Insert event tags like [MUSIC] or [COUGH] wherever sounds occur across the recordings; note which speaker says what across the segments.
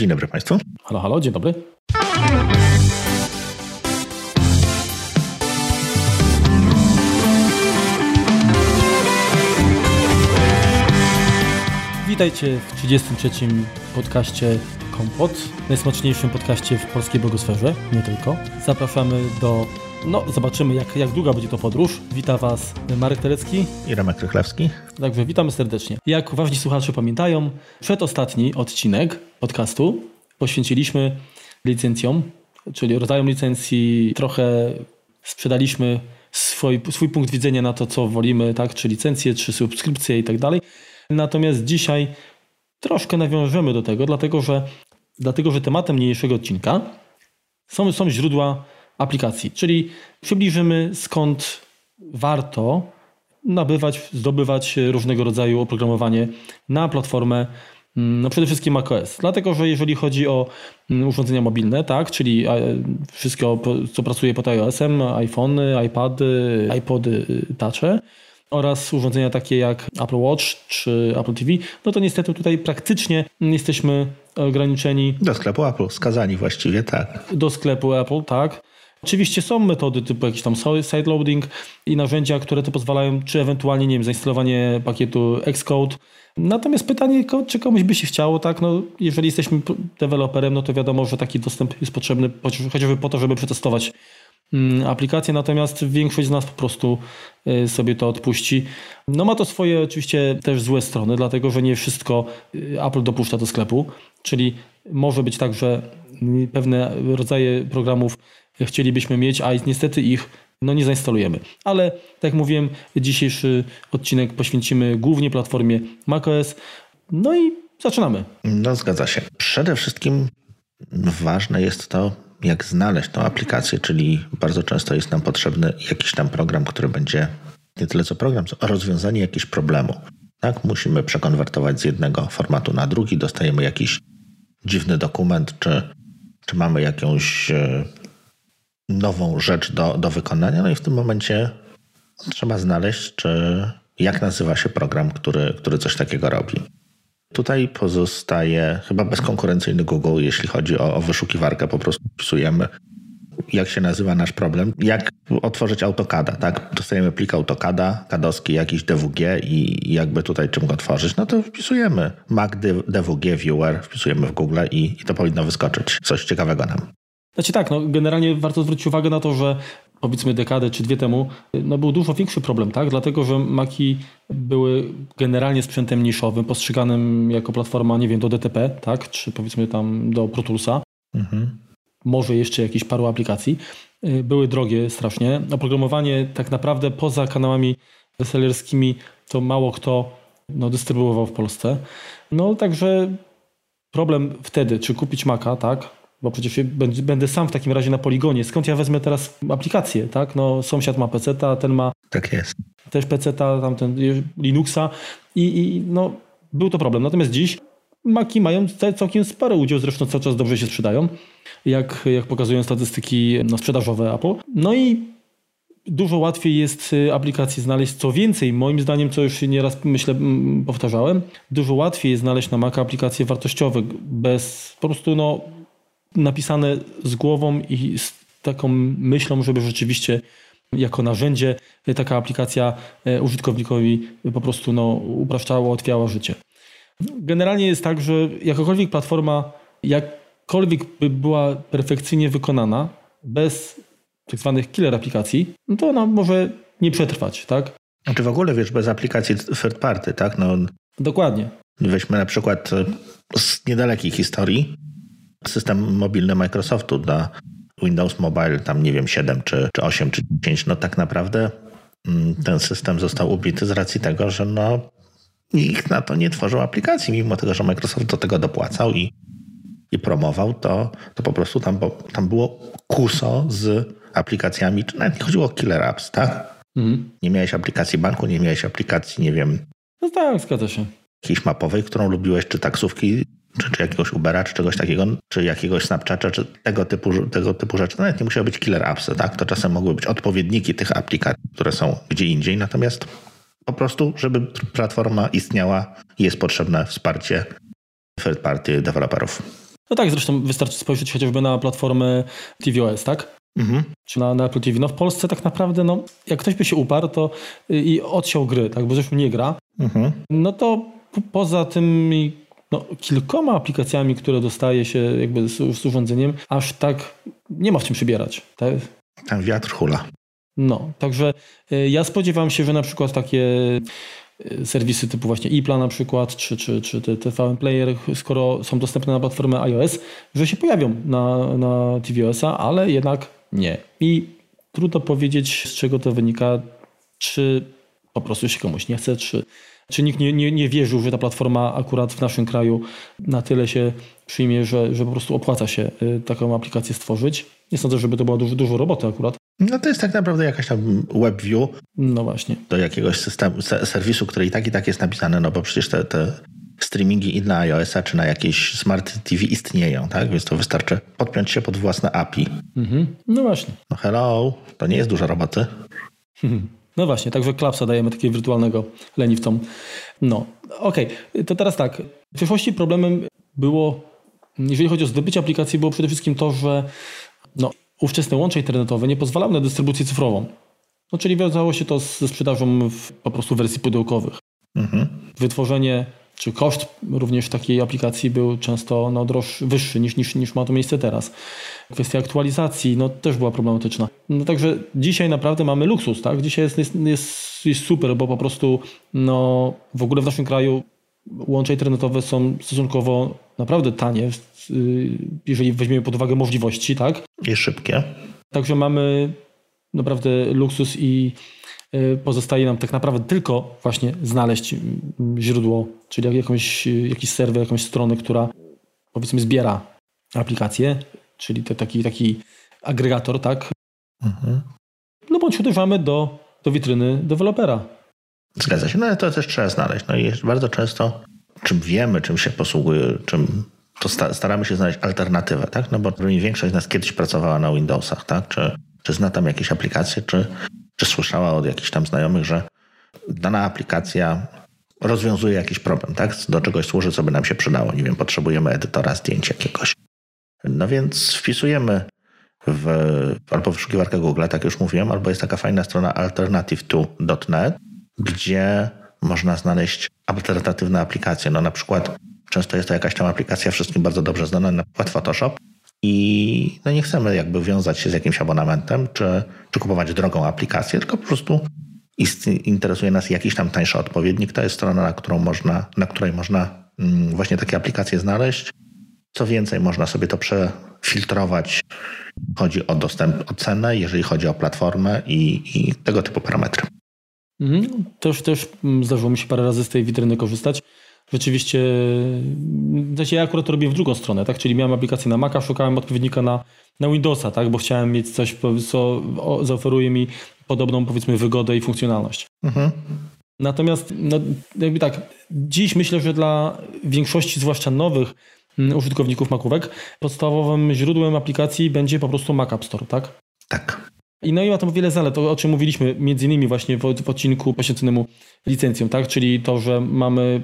Speaker 1: Dzień dobry Państwu.
Speaker 2: Halo, halo, dzień dobry. Witajcie w 33. podcaście Kompot, najsmaczniejszym podcaście w polskiej blogosferze, nie tylko. Zapraszamy do no, zobaczymy, jak, jak długa będzie to podróż. Witam Was Marek Terecki
Speaker 1: i Remek Krychlewski.
Speaker 2: Także witamy serdecznie. Jak ważni słuchacze pamiętają, przedostatni odcinek podcastu poświęciliśmy licencjom, czyli rodzajom licencji. Trochę sprzedaliśmy swój, swój punkt widzenia na to, co wolimy, tak? czy licencje, czy subskrypcje i tak dalej. Natomiast dzisiaj troszkę nawiążemy do tego, dlatego że, dlatego, że tematem niniejszego odcinka są, są źródła aplikacji, czyli przybliżymy skąd warto nabywać, zdobywać różnego rodzaju oprogramowanie na platformę no przede wszystkim macOS. Dlatego, że jeżeli chodzi o mm, urządzenia mobilne, tak, czyli wszystko, co pracuje pod iOS-em, iPhony, iPady, iPody, Touche oraz urządzenia takie jak Apple Watch czy Apple TV, no to niestety tutaj praktycznie jesteśmy ograniczeni.
Speaker 1: Do sklepu Apple, skazani właściwie, tak.
Speaker 2: Do sklepu Apple, tak. Oczywiście są metody typu jakiś tam sideloading i narzędzia, które to pozwalają, czy ewentualnie, nie wiem, zainstalowanie pakietu Xcode. Natomiast pytanie, czy komuś by się chciało, tak, no jeżeli jesteśmy deweloperem, no to wiadomo, że taki dostęp jest potrzebny chociażby po to, żeby przetestować mm, aplikację, natomiast większość z nas po prostu y, sobie to odpuści. No ma to swoje oczywiście też złe strony, dlatego że nie wszystko y, Apple dopuszcza do sklepu, czyli może być tak, że pewne rodzaje programów chcielibyśmy mieć, a niestety ich no nie zainstalujemy. Ale tak jak mówiłem, dzisiejszy odcinek poświęcimy głównie platformie macOS. No i zaczynamy.
Speaker 1: No zgadza się. Przede wszystkim ważne jest to, jak znaleźć tą aplikację, czyli bardzo często jest nam potrzebny jakiś tam program, który będzie nie tyle co program, co rozwiązanie jakiegoś problemu. Tak, musimy przekonwertować z jednego formatu na drugi, dostajemy jakiś dziwny dokument, czy, czy mamy jakąś e, nową rzecz do, do wykonania, no i w tym momencie trzeba znaleźć, czy jak nazywa się program, który, który coś takiego robi. Tutaj pozostaje chyba bezkonkurencyjny Google, jeśli chodzi o, o wyszukiwarkę. Po prostu wpisujemy, jak się nazywa nasz problem, jak otworzyć AutoCADa, tak? Dostajemy plik AutoCADa, kadowski, jakiś DWG i jakby tutaj czym go otworzyć, no to wpisujemy Mac DWG Viewer, wpisujemy w Google i, i to powinno wyskoczyć. Coś ciekawego nam.
Speaker 2: Znaczy tak, no generalnie warto zwrócić uwagę na to, że powiedzmy dekadę czy dwie temu, no był dużo większy problem, tak? Dlatego, że Maki były generalnie sprzętem niszowym, postrzeganym jako platforma, nie wiem, do DTP, tak? Czy powiedzmy tam do Pro Toolsa. Mhm. Może jeszcze jakieś paru aplikacji. Y, były drogie strasznie. Oprogramowanie tak naprawdę poza kanałami sellerskimi to mało kto no, dystrybuował w Polsce. No także problem wtedy, czy kupić Maca, tak? bo przecież będę sam w takim razie na poligonie. Skąd ja wezmę teraz aplikację, tak? No, sąsiad ma PC-ta, ten ma
Speaker 1: tak jest.
Speaker 2: też PC-ta, tamten Linuxa i, i no, był to problem. Natomiast dziś Maki mają całkiem sporo udział, zresztą cały czas dobrze się sprzedają, jak, jak pokazują statystyki no, sprzedażowe Apple. No i dużo łatwiej jest y, aplikację znaleźć. Co więcej, moim zdaniem, co już nieraz myślę, powtarzałem, dużo łatwiej jest znaleźć na Maca aplikacje wartościowe bez po prostu no, napisane z głową i z taką myślą, żeby rzeczywiście jako narzędzie taka aplikacja e, użytkownikowi po prostu no, upraszczała, ułatwiała życie. Generalnie jest tak, że jakakolwiek platforma, jakkolwiek by była perfekcyjnie wykonana, bez tak zwanych killer aplikacji, no to ona może nie przetrwać, tak?
Speaker 1: Czy w ogóle, wiesz, bez aplikacji third party, tak? No,
Speaker 2: Dokładnie.
Speaker 1: Weźmy na przykład e, z niedalekiej historii system mobilny Microsoftu dla Windows Mobile, tam nie wiem, 7 czy, czy 8 czy 10, no tak naprawdę mm, ten system został ubity z racji tego, że no nikt na to nie tworzył aplikacji, mimo tego, że Microsoft do tego dopłacał i, i promował, to, to po prostu tam, bo, tam było kuso z aplikacjami, czy nawet nie chodziło o killer apps, tak? Mhm. Nie miałeś aplikacji banku, nie miałeś aplikacji, nie wiem.
Speaker 2: No tak, zgadza się.
Speaker 1: Jakiejś mapowej, którą lubiłeś, czy taksówki czy, czy jakiegoś Ubera, czy czegoś takiego, czy jakiegoś Snapchata, czy tego typu, tego typu rzeczy. Nawet nie musiały być killer appsy, tak? To czasem mogły być odpowiedniki tych aplikacji, które są gdzie indziej, natomiast po prostu, żeby platforma istniała, jest potrzebne wsparcie third party deweloperów.
Speaker 2: No tak, zresztą wystarczy spojrzeć chociażby na platformę tvOS, tak? Mhm. Czy na, na Apple TV. No w Polsce tak naprawdę, no, jak ktoś by się uparł to i odsiął gry, tak, bo zresztą nie gra, mhm. no to poza tymi no, kilkoma aplikacjami, które dostaje się jakby z, z urządzeniem, aż tak nie ma w czym przybierać. Tak?
Speaker 1: Tam wiatr hula.
Speaker 2: No, także y, ja spodziewam się, że na przykład takie y, serwisy typu właśnie iPla na przykład, czy, czy, czy te TVM Player, skoro są dostępne na platformę iOS, że się pojawią na, na tvOS-a, ale jednak nie. I trudno powiedzieć, z czego to wynika, czy po prostu się komuś nie chce, czy, czy nikt nie, nie, nie wierzył, że ta platforma akurat w naszym kraju na tyle się przyjmie, że, że po prostu opłaca się y, taką aplikację stworzyć. Nie sądzę, żeby to była dużo, dużo roboty akurat.
Speaker 1: No to jest tak naprawdę jakaś tam WebView.
Speaker 2: No właśnie.
Speaker 1: Do jakiegoś systemu, serwisu, który i tak i tak jest napisany, no bo przecież te, te streamingi i na iOS-a, czy na jakieś smart TV istnieją, tak? Więc to wystarczy podpiąć się pod własne API. Mhm.
Speaker 2: No właśnie.
Speaker 1: No hello, to nie jest dużo roboty.
Speaker 2: No właśnie, także klapsa dajemy takiego wirtualnego leniwcom. No, okej, okay. to teraz tak. W przeszłości problemem było, jeżeli chodzi o zdobycie aplikacji, było przede wszystkim to, że no, ówczesne łącze internetowe nie pozwalały na dystrybucję cyfrową. No, czyli wiązało się to ze sprzedażą w, po prostu wersji pudełkowych. Mhm. Wytworzenie czy koszt również takiej aplikacji był często no, droższy, wyższy niż, niż, niż ma to miejsce teraz. Kwestia aktualizacji no, też była problematyczna. No, także dzisiaj naprawdę mamy luksus. Tak? Dzisiaj jest, jest, jest, jest super, bo po prostu no, w ogóle w naszym kraju łącza internetowe są stosunkowo naprawdę tanie, jeżeli weźmiemy pod uwagę możliwości. Tak?
Speaker 1: I szybkie.
Speaker 2: Także mamy naprawdę luksus i Y, pozostaje nam tak naprawdę tylko właśnie znaleźć mm, źródło, czyli jakąś, y, jakiś serwer, jakąś stronę, która powiedzmy zbiera aplikację, czyli to taki, taki agregator, tak? Mhm. No bądź uderzamy do, do witryny dewelopera.
Speaker 1: Zgadza się, no ale to też trzeba znaleźć. No i bardzo często, czym wiemy, czym się posługuje, czym to staramy się znaleźć alternatywę, tak? No bo większość z nas kiedyś pracowała na Windowsach, tak? Czy, czy zna tam jakieś aplikacje, czy czy słyszała od jakichś tam znajomych, że dana aplikacja rozwiązuje jakiś problem, tak? Do czegoś służy, co by nam się przydało. Nie wiem, potrzebujemy edytora zdjęć jakiegoś. No więc wpisujemy w albo wyszukiwarkę Google, tak już mówiłem, albo jest taka fajna strona alternative2.net, gdzie można znaleźć alternatywne aplikacje. No na przykład często jest to jakaś tam aplikacja wszystkim bardzo dobrze znana, na przykład Photoshop, i no nie chcemy jakby wiązać się z jakimś abonamentem, czy, czy kupować drogą aplikację, tylko po prostu interesuje nas jakiś tam tańszy odpowiednik. To jest strona, na, którą można, na której można mm, właśnie takie aplikacje znaleźć. Co więcej, można sobie to przefiltrować. Chodzi o dostęp, o cenę, jeżeli chodzi o platformę i, i tego typu parametry.
Speaker 2: Mhm. Też, też mm, zdarzyło mi się parę razy z tej witryny korzystać rzeczywiście, znaczy ja akurat to robię w drugą stronę, tak? Czyli miałem aplikację na Maca, szukałem odpowiednika na, na Windowsa, tak? Bo chciałem mieć coś, co zaoferuje mi podobną, powiedzmy, wygodę i funkcjonalność. Mhm. Natomiast, no, jakby tak, dziś myślę, że dla większości, zwłaszcza nowych mm, użytkowników Macówek, podstawowym źródłem aplikacji będzie po prostu Mac App Store, tak?
Speaker 1: Tak.
Speaker 2: I no i ma tam wiele zalet, o, o czym mówiliśmy między innymi właśnie w, w odcinku poświęconemu licencjom, tak? Czyli to, że mamy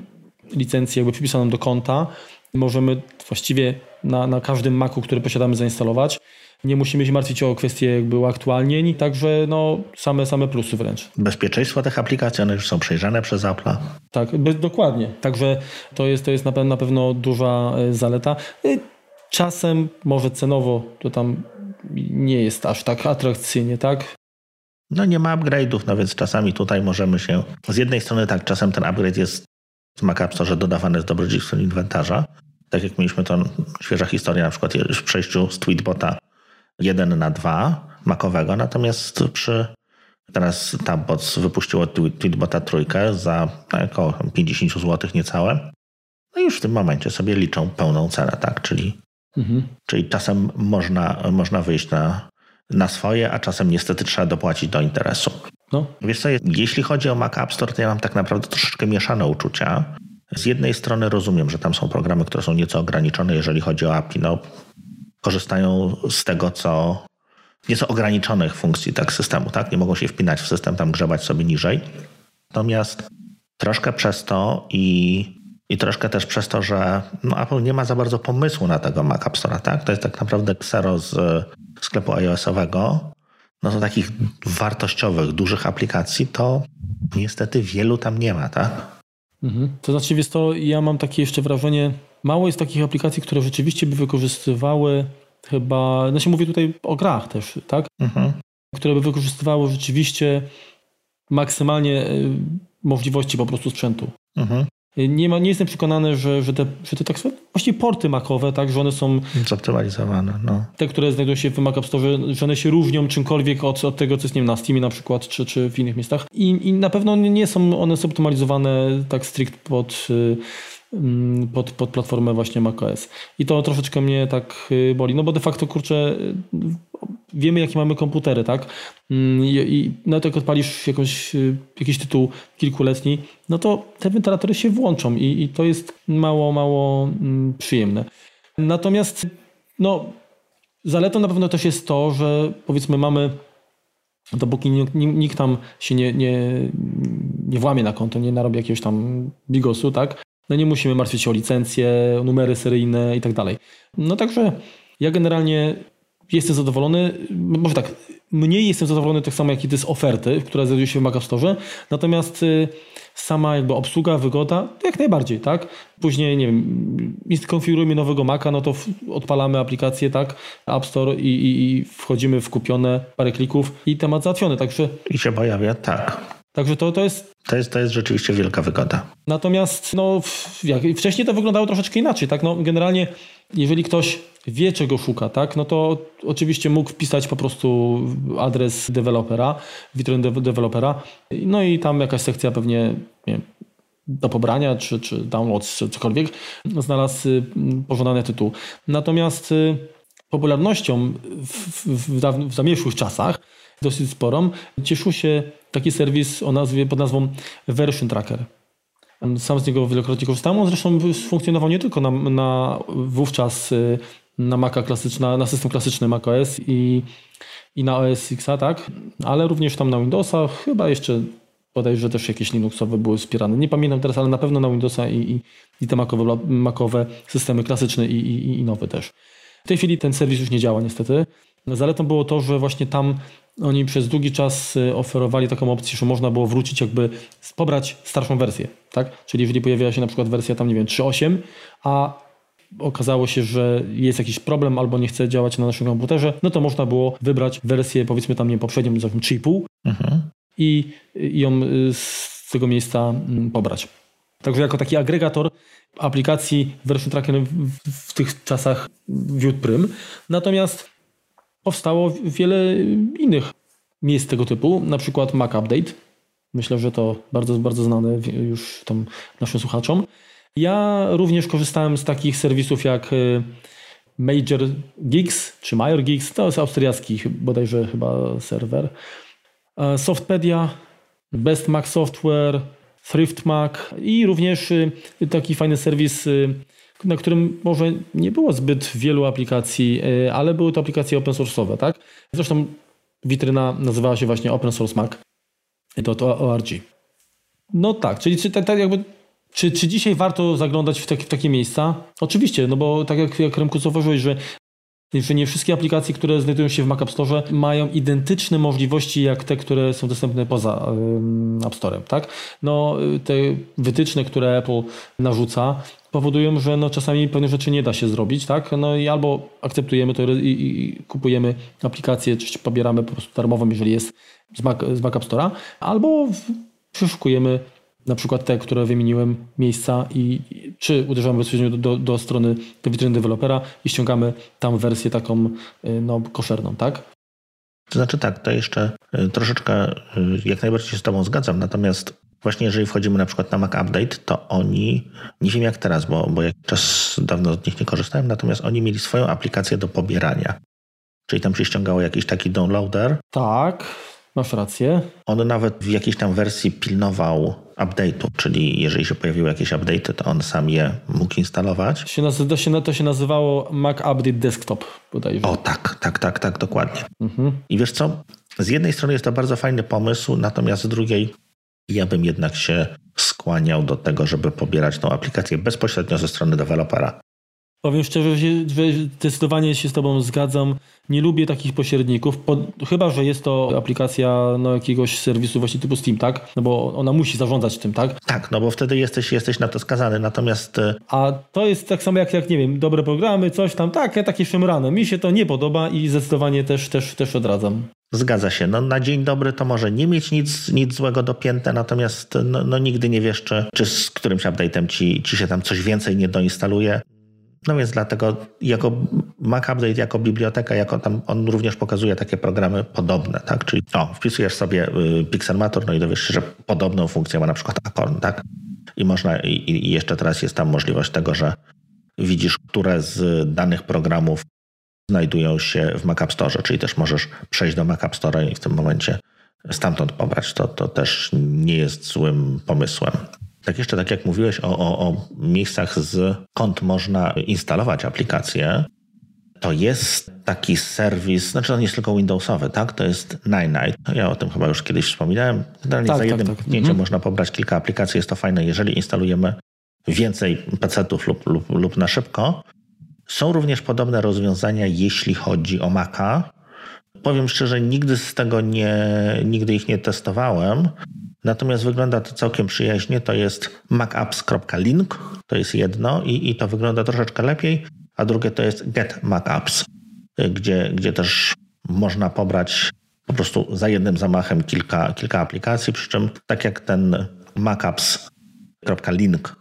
Speaker 2: licencję jakby przypisaną do konta. Możemy właściwie na, na każdym Macu, który posiadamy, zainstalować. Nie musimy się martwić o kwestie jakby uaktualnień, także no, same, same plusy wręcz.
Speaker 1: Bezpieczeństwo tych aplikacji, one już są przejrzane przez Apple.
Speaker 2: Tak, bez, dokładnie. Także to jest, to jest na, pewno, na pewno duża e, zaleta. E, czasem może cenowo to tam nie jest aż tak atrakcyjnie, tak?
Speaker 1: No nie ma upgrade'ów, no więc czasami tutaj możemy się... Z jednej strony tak, czasem ten upgrade jest w Mac App Store dodawane jest dobrodziejstwo inwentarza. Tak jak mieliśmy to świeża historia na przykład w przejściu z Tweetbota 1 na 2 makowego, natomiast przy teraz Tabbots wypuściło Tweetbota trójkę za około 50 zł niecałe. No już w tym momencie sobie liczą pełną cenę, tak? Czyli, mhm. czyli czasem można, można wyjść na, na swoje, a czasem niestety trzeba dopłacić do interesu. No. Wiesz co, jeśli chodzi o Mac App Store, to ja mam tak naprawdę troszeczkę mieszane uczucia. Z jednej strony rozumiem, że tam są programy, które są nieco ograniczone, jeżeli chodzi o API. No, korzystają z tego, co nieco ograniczonych funkcji tak systemu, tak? Nie mogą się wpinać w system, tam grzebać sobie niżej. Natomiast troszkę przez to i I troszkę też przez to, że no, Apple nie ma za bardzo pomysłu na tego Mac App Store, tak? To jest tak naprawdę ksero z sklepu iOS-owego. No to takich wartościowych, dużych aplikacji to niestety wielu tam nie ma, tak?
Speaker 2: Mhm. To znaczy, wiesz to, ja mam takie jeszcze wrażenie, mało jest takich aplikacji, które rzeczywiście by wykorzystywały chyba, znaczy mówię tutaj o grach też, tak? Mhm. Które by wykorzystywały rzeczywiście maksymalnie y, możliwości po prostu sprzętu. Mhm. Nie, ma, nie jestem przekonany, że, że, te, że te tak właściwie porty makowe, tak, że one są
Speaker 1: zoptymalizowane. No.
Speaker 2: Te, które znajdują się w Mac App Store, że one się różnią czymkolwiek od, od tego, co jest nie wiem, na Steamie na przykład, czy, czy w innych miejscach. I, I na pewno nie są one zoptymalizowane tak strict pod y, Mm, pod, pod platformę właśnie macOS. I to troszeczkę mnie tak y, boli, no bo de facto, kurczę, y, wiemy jakie mamy komputery, tak? Mm, I, i nawet jak odpalisz jakąś, y, jakiś tytuł kilkuletni, no to te wentylatory się włączą i, i to jest mało, mało mm, przyjemne. Natomiast, no, zaletą na pewno też jest to, że powiedzmy mamy dopóki nikt tam się nie, nie, nie włamie na konto, nie narobi jakiegoś tam bigosu, tak? No nie musimy martwić się o licencje, numery seryjne i tak dalej. No także ja generalnie jestem zadowolony, może tak, mniej jestem zadowolony tak samo jak i z oferty, która znajduje się w Mac Store, natomiast y, sama jakby obsługa, wygoda, jak najbardziej, tak? Później, nie wiem, konfigurujemy nowego Maca, no to odpalamy aplikację, tak? App Store i, i, i wchodzimy w kupione parę klików i temat załatwiony, także...
Speaker 1: I się pojawia, tak.
Speaker 2: Także to, to jest
Speaker 1: to jest, to jest rzeczywiście wielka wygoda.
Speaker 2: Natomiast no, jak, wcześniej to wyglądało troszeczkę inaczej. Tak? No, generalnie, jeżeli ktoś wie, czego szuka, tak? no to oczywiście mógł wpisać po prostu adres dewelopera, witrynę dewelopera, no i tam jakaś sekcja pewnie wiem, do pobrania, czy, czy downloads, czy cokolwiek, znalazł y, pożądany tytuł. Natomiast y, popularnością w, w, w, w zamieszłych czasach dosyć sporą, cieszył się taki serwis o nazwie, pod nazwą Version Tracker. Sam z niego wielokrotnie korzystałem. On zresztą funkcjonował nie tylko na, na wówczas y, na Maca klasyczna, na system klasyczny macOS i, i na OS X, tak? Ale również tam na Windowsa, chyba jeszcze bodajże też jakieś Linuxowe były wspierane. Nie pamiętam teraz, ale na pewno na Windowsa i, i, i te Macowe, Macowe systemy klasyczne i, i, i nowe też. W tej chwili ten serwis już nie działa niestety. Zaletą było to, że właśnie tam oni przez długi czas y, oferowali taką opcję, że można było wrócić jakby, pobrać starszą wersję, tak? Czyli jeżeli pojawiła się na przykład wersja tam, nie wiem, 3.8, a okazało się, że jest jakiś problem albo nie chce działać na naszym komputerze, no to można było wybrać wersję, powiedzmy tam, nie poprzednią, 3.5 mhm. i, i ją y, z tego miejsca mm, pobrać. Także jako taki agregator aplikacji version tracker w, w tych czasach wiódł prym. Natomiast powstało wiele innych miejsc tego typu, na przykład Mac Update. Myślę, że to bardzo, bardzo znane już tam naszym słuchaczom. Ja również korzystałem z takich serwisów jak y, Major Geeks czy Major Geeks, to jest austriacki bodajże chyba serwer. Softpedia, Best Mac Software, Thrift Mac i również y, taki fajny serwis y, na którym może nie było zbyt wielu aplikacji, e, ale były to aplikacje open source'owe, tak? Zresztą witryna nazywała się właśnie Open Source Mac. To ORG. No tak, czyli czy, tak, tak jakby, czy, czy dzisiaj warto zaglądać w, taki, w takie miejsca? Oczywiście, no bo tak jak, jak Remku zauważyłeś, że że nie wszystkie aplikacje, które znajdują się w Mac App Store mają identyczne możliwości jak te, które są dostępne poza App Storem, tak? No, te wytyczne, które Apple narzuca, powodują, że no, czasami pewne rzeczy nie da się zrobić, tak? No i albo akceptujemy to i, i kupujemy aplikację, czy pobieramy po prostu darmową, jeżeli jest z Mac, z Store'a, albo przeszukujemy na przykład te, które wymieniłem, miejsca i czy uderzamy bezpośrednio do, do, do strony do witryny dewelopera i ściągamy tam wersję taką y, no, koszerną, tak?
Speaker 1: To znaczy tak, to jeszcze y, troszeczkę y, jak najbardziej się z Tobą zgadzam, natomiast właśnie jeżeli wchodzimy na przykład na Mac Update, to oni, nie wiem jak teraz, bo, bo jak czas dawno od nich nie korzystałem, natomiast oni mieli swoją aplikację do pobierania. Czyli tam się ściągało jakiś taki downloader.
Speaker 2: Tak, masz rację.
Speaker 1: On nawet w jakiejś tam wersji pilnował update'u, czyli jeżeli się pojawiły jakieś update'y, to on sam je mógł instalować.
Speaker 2: Się to, się, to się nazywało Mac Update Desktop bodajże.
Speaker 1: O tak, tak, tak, tak, dokładnie. Mhm. I wiesz co, z jednej strony jest to bardzo fajny pomysł, natomiast z drugiej ja bym jednak się skłaniał do tego, żeby pobierać tą aplikację bezpośrednio ze strony dewelopera.
Speaker 2: Powiem szczerze, że zdecydowanie się z Tobą zgadzam. Nie lubię takich pośredników, chyba że jest to aplikacja no, jakiegoś serwisu właśnie typu Steam, tak? No bo ona musi zarządzać tym, tak?
Speaker 1: Tak, no bo wtedy jesteś, jesteś na to skazany, natomiast... E,
Speaker 2: A to jest tak samo jak, jak nie wiem, dobre programy, coś tam, tak, takie szemrane. Mi się to nie podoba i zdecydowanie też, też, też odradzam.
Speaker 1: Zgadza się. No, na dzień dobry to może nie mieć nic, nic złego dopięte, natomiast no, no nigdy nie wiesz, czy, czy z którymś update'em ci, ci się tam coś więcej nie doinstaluje. No więc dlatego jako Mac Update, jako biblioteka, jako tam on również pokazuje takie programy podobne, tak? Czyli o, wpisujesz sobie y, Pixelmator, no i dowiesz się, że podobną funkcję ma na przykład Acorn, tak? I można, i, i jeszcze teraz jest tam możliwość tego, że widzisz, które z danych programów znajdują się w Mac App Store, czyli też możesz przejść do Mac App Store i w tym momencie stamtąd pobrać. To, to też nie jest złym pomysłem. Tak jeszcze, tak jak mówiłeś o, o, o miejscach, skąd można instalować aplikacje, to jest taki serwis, znaczy on jest tylko Windowsowy, tak? To jest Nine Ja o tym chyba już kiedyś wspominałem. Generalnie tak, za jednym tak, tak. kliknięciem mhm. można pobrać kilka aplikacji. Jest to fajne, jeżeli instalujemy więcej PC-ów lub, lub, lub na szybko. Są również podobne rozwiązania, jeśli chodzi o Maca. Powiem szczerze, nigdy z tego nie, nigdy ich nie testowałem. Natomiast wygląda to całkiem przyjaźnie. To jest macapps.link, to jest jedno i, i to wygląda troszeczkę lepiej, a drugie to jest get macapps, gdzie, gdzie też można pobrać po prostu za jednym zamachem kilka, kilka aplikacji, przy czym tak jak ten macapps.link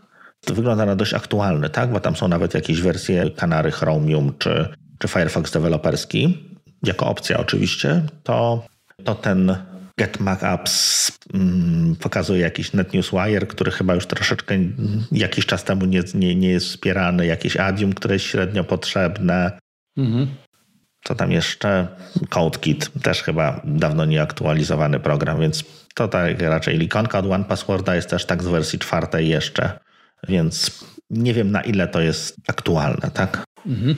Speaker 1: wygląda na dość aktualny, tak? bo tam są nawet jakieś wersje Canary, Chromium czy, czy Firefox deweloperski, jako opcja oczywiście, to, to ten Get Mac Apps mm, pokazuje jakiś NetNewsWire, który chyba już troszeczkę jakiś czas temu nie, nie, nie jest wspierany, jakieś Adium, które jest średnio potrzebne. Mhm. Co tam jeszcze? CodeKit, też chyba dawno nieaktualizowany program, więc to tak raczej ikonka od One Passworda jest też tak z wersji czwartej jeszcze, więc nie wiem na ile to jest aktualne, tak? Mhm.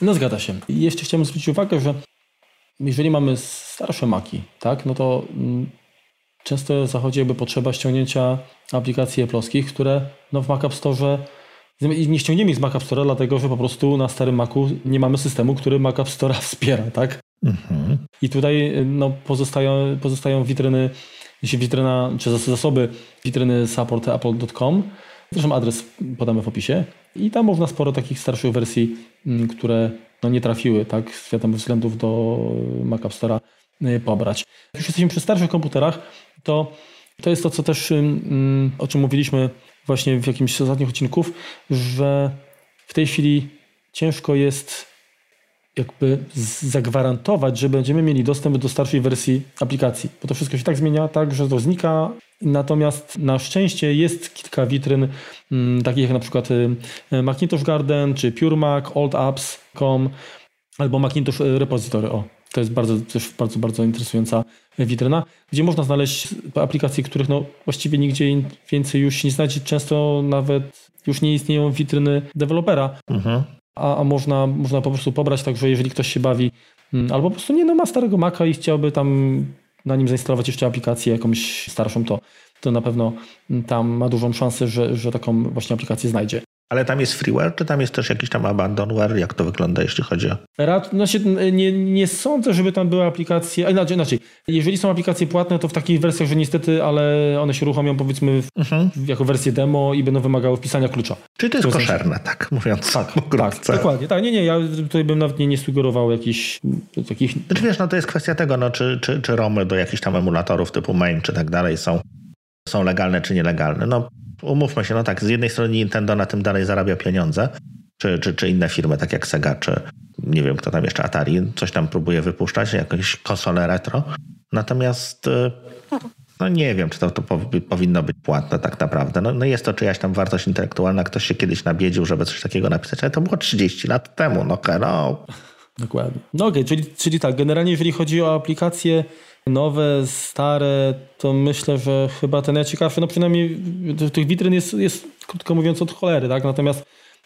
Speaker 2: No zgadza się. I jeszcze chciałem zwrócić uwagę, że jeżeli mamy starsze maki, tak, no to mm, często zachodzi jakby potrzeba ściągnięcia aplikacji Apple'owskich, które no w Mac App Store nie ściągniemy ich z Mac App Store, dlatego że po prostu na starym Macu nie mamy systemu, który Mac App Store [LAUGHS] wspiera, tak? Mhm. I tutaj no, pozostają, pozostają witryny, jeśli witryna, czy zasoby witryny support.apple.com. Zresztą adres podamy w opisie. I tam można sporo takich starszych wersji, mm, które no nie trafiły, tak, z wiadomych względów do Mac App Store'a y, pobrać. Jak już jesteśmy przy starszych komputerach, to to jest to, co też, o czym mówiliśmy właśnie w jakimś z ostatnich odcinków, że w tej chwili ciężko jest jakby zagwarantować, że będziemy mieli dostęp do starszej wersji aplikacji, bo to wszystko się tak zmienia, tak, że to znika. Natomiast na szczęście jest kilka witryn, mm, takich jak na przykład y, Macintosh Garden, czy PureMac, oldapps.com albo Macintosh Repository. O, to jest bardzo, też bardzo, bardzo interesująca witryna, gdzie można znaleźć aplikacje, których no właściwie nigdzie więcej już nie znajdzie. Często nawet już nie istnieją witryny dewelopera. Mhm a, a można, można po prostu pobrać, także jeżeli ktoś się bawi mm, albo po prostu nie no, ma starego Maca i chciałby tam na nim zainstalować jeszcze aplikację jakąś starszą, to, to na pewno tam ma dużą szansę, że, że taką właśnie aplikację znajdzie.
Speaker 1: Ale tam jest freeware, czy tam jest też jakiś tam abandonware? Jak to wygląda, jeśli chodzi o...
Speaker 2: Rad, znaczy, nie, nie sądzę, żeby tam były aplikacje... Inaczej, inaczej, jeżeli są aplikacje płatne, to w takich wersjach, że niestety, ale one się uruchomią powiedzmy w, mhm. jako wersję demo i będą wymagały wpisania klucza.
Speaker 1: Czyli to jest koszerne, tak mówiąc
Speaker 2: Tak, tak dokładnie. Tak, nie, nie, ja tutaj bym nawet nie, nie sugerował jakichś...
Speaker 1: takich... Znaczy wiesz, no to jest kwestia tego, no, czy, czy, czy ROMy do jakichś tam emulatorów typu main czy tak dalej są, są legalne czy nielegalne. No umówmy się, no tak, z jednej strony Nintendo na tym dalej zarabia pieniądze, czy, czy, czy inne firmy, tak jak Sega, czy nie wiem, kto tam jeszcze, Atari, coś tam próbuje wypuszczać, jakąś konsolę retro. Natomiast y, no nie wiem, czy to, to powinno być płatne tak naprawdę. No, no, jest to czyjaś tam wartość intelektualna. Ktoś się kiedyś nabiedził, żeby coś takiego napisać, ale to było 30 lat temu. No hello.
Speaker 2: Dokładnie. No okej, okay, czyli, czyli tak, generalnie jeżeli chodzi o aplikacje nowe, stare, to myślę, że chyba ten najciekawszy, no przynajmniej tych witryn jest, jest krótko mówiąc od cholery, tak? Natomiast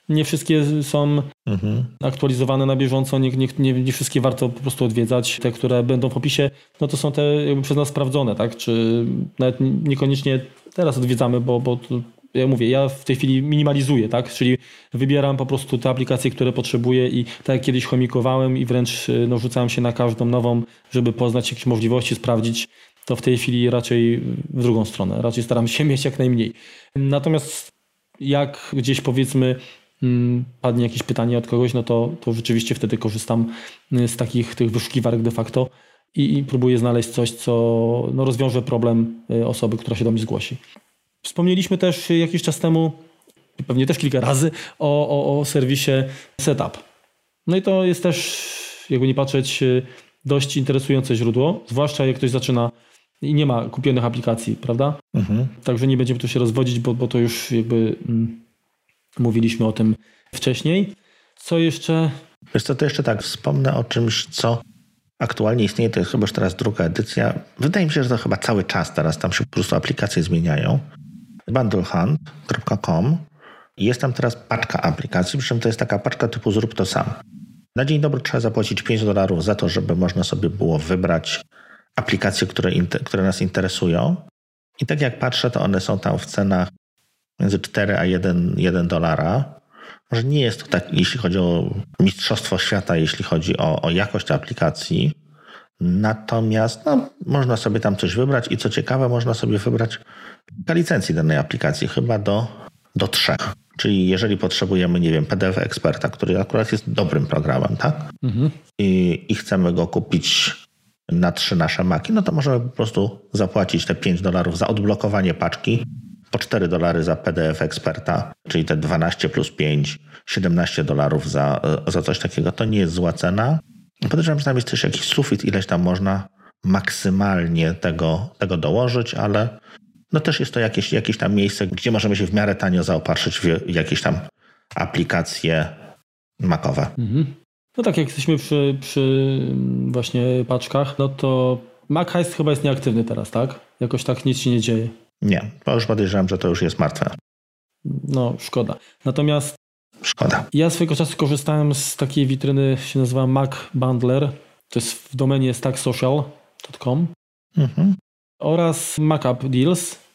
Speaker 2: nie wszystkie są
Speaker 1: Mhm.
Speaker 2: aktualizowane na bieżąco, nie, nie, nie, nie wszystkie warto po prostu odwiedzać. Te, które będą w opisie, no to są te jakby przez nas sprawdzone, tak? Czy nawet niekoniecznie teraz odwiedzamy, bo, bo ja mówię, ja w tej chwili minimalizuję, tak? Czyli wybieram po prostu te aplikacje, które potrzebuję i tak jak kiedyś chomikowałem i wręcz y, no, rzucałem się na każdą nową, żeby poznać jakieś możliwości, sprawdzić, to w tej chwili raczej w drugą stronę. Raczej staram się [LAUGHS] mieć jak najmniej. Natomiast jak gdzieś powiedzmy mm, padnie jakieś pytanie od kogoś, no to, to rzeczywiście wtedy korzystam y, z takich tych wyszukiwarek de facto i, i próbuję znaleźć coś, co no, rozwiąże problem y, osoby, która się do mnie zgłosi. Wspomnieliśmy też jakiś czas temu, pewnie też kilka razy, o, o, o serwisie Setup. No i to jest też, jakby nie patrzeć, y, dość interesujące źródło, zwłaszcza jak ktoś zaczyna i nie ma kupionych aplikacji, prawda?
Speaker 1: Mhm.
Speaker 2: Także nie będziemy tu się rozwodzić, bo, bo to już jakby mm, mówiliśmy o tym wcześniej. Co jeszcze?
Speaker 1: Wiesz co, to jeszcze tak wspomnę o czymś, co aktualnie istnieje, to jest chyba już teraz druga edycja. Wydaje mi się, że to chyba cały czas teraz tam się po prostu aplikacje zmieniają. bundlehunt.com jest tam teraz paczka aplikacji, przy czym to jest taka paczka typu zrób to sam. Na dzień dobry trzeba zapłacić 5 dolarów za to, żeby można sobie było wybrać aplikacje, które, które nas interesują. I tak jak patrzę, to one są tam w cenach między 4 a 1, 1 dolara. Może nie jest to tak, jeśli chodzi o mistrzostwo świata, jeśli chodzi o, o jakość aplikacji. Natomiast no, można sobie tam coś wybrać i co ciekawe, można sobie wybrać kilka licencji danej aplikacji, chyba do, do trzech. Czyli jeżeli potrzebujemy, nie wiem, PDF eksperta, który akurat jest dobrym programem, tak? Mhm. I, I chcemy go kupić na trzy nasze maki, no to możemy po prostu zapłacić te 5 dolarów za odblokowanie paczki, po 4 dolary za PDF eksperta, czyli te 12 plus 5, 17 dolarów za, za coś takiego. To nie jest zła cena. Podejrzewam, że tam jest też jakiś sufit, ileś tam można maksymalnie tego, tego dołożyć, ale no też jest to jakieś, jakieś tam miejsce, gdzie możemy się w miarę tanio zaopatrzyć w jakieś tam aplikacje makowe. Mhm.
Speaker 2: No tak, jak jesteśmy przy, przy właśnie paczkach, no to MacHeist chyba jest nieaktywny teraz, tak? Jakoś tak nic się nie dzieje.
Speaker 1: Nie, bo już podejrzewam, że to już jest martwe.
Speaker 2: No, szkoda. Natomiast
Speaker 1: Szkoda.
Speaker 2: Ja swojego czasu korzystałem z takiej witryny, się nazywa Mac Bundler. To jest w domenie stacksocial.com mhm. oraz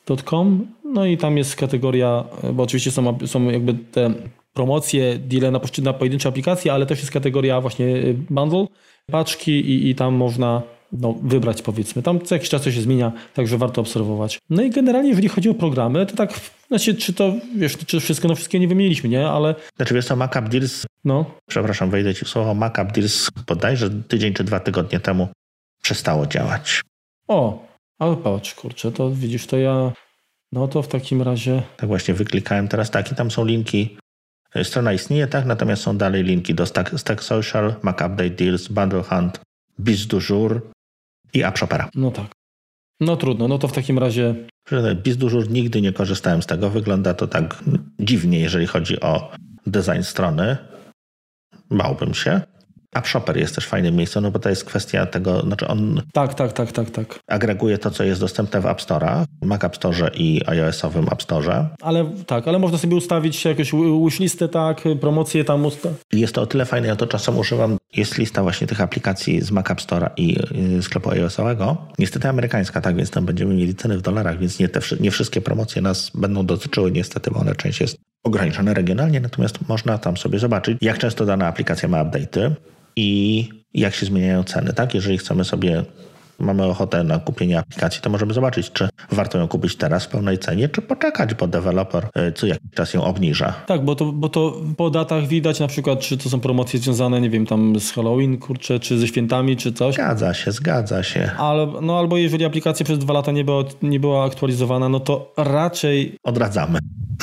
Speaker 2: macupdeals.com. No i tam jest kategoria, bo oczywiście są, są jakby te promocje, deale na, na pojedyncze aplikacje, ale też jest kategoria właśnie y, bundle, paczki i, i tam można no, wybrać powiedzmy. Tam co jakiś czas coś się zmienia, także warto obserwować. No i generalnie jeżeli chodzi o programy, to tak, znaczy czy to, wiesz, czy wszystko, no wszystkie nie wymieniliśmy, nie? Ale...
Speaker 1: Znaczy wiesz co, Macup Deals, no. przepraszam, wejdę ci w słowo, Macup Deals bodajże tydzień czy dwa tygodnie temu przestało działać.
Speaker 2: O, ale patrz, kurczę, to widzisz, to ja, no to w takim razie...
Speaker 1: Tak właśnie wyklikałem teraz tak i tam są linki Strona istnieje, tak, natomiast są dalej linki do Stack, Stack Social, Mac Update Deals, Bundle Hunt, Biz du Jour i AppShopera.
Speaker 2: No tak. No trudno, no to w takim razie...
Speaker 1: Biz du Jour nigdy nie korzystałem z tego. Wygląda to tak dziwnie, jeżeli chodzi o design strony. Bałbym się. AppShopper jest też fajnym miejscem, no bo to jest kwestia tego, znaczy on
Speaker 2: tak, tak, tak, tak, tak.
Speaker 1: agreguje to, co jest dostępne w App Store'ach, Mac App Store i iOS-owym App Store.
Speaker 2: Ale tak, ale można sobie ustawić jakąś wishlistę, tak, promocję tam usta.
Speaker 1: Jest to o tyle fajne, ja to czasem używam, jest lista właśnie tych aplikacji z Mac App Store'a i y, sklepu iOS-owego. Niestety amerykańska, tak, więc tam będziemy mieli ceny w dolarach, więc nie, te, nie wszystkie promocje nas będą dotyczyły niestety, bo one część jest ograniczone regionalnie, natomiast można tam sobie zobaczyć, jak często dana aplikacja ma update'y i jak się zmieniają ceny, tak? Jeżeli chcemy sobie mamy ochotę na kupienie aplikacji, to możemy zobaczyć, czy warto ją kupić teraz w pełnej cenie, czy poczekać, bo deweloper e, co jakiś czas ją obniża.
Speaker 2: Tak, bo to, bo to po datach widać na przykład, czy to są promocje związane, nie wiem, tam z Halloween, kurczę, czy ze świętami, czy coś.
Speaker 1: Zgadza się, zgadza się.
Speaker 2: Ale, no albo jeżeli aplikacja przez dwa lata nie była, nie była aktualizowana, no to raczej...
Speaker 1: Odradzamy.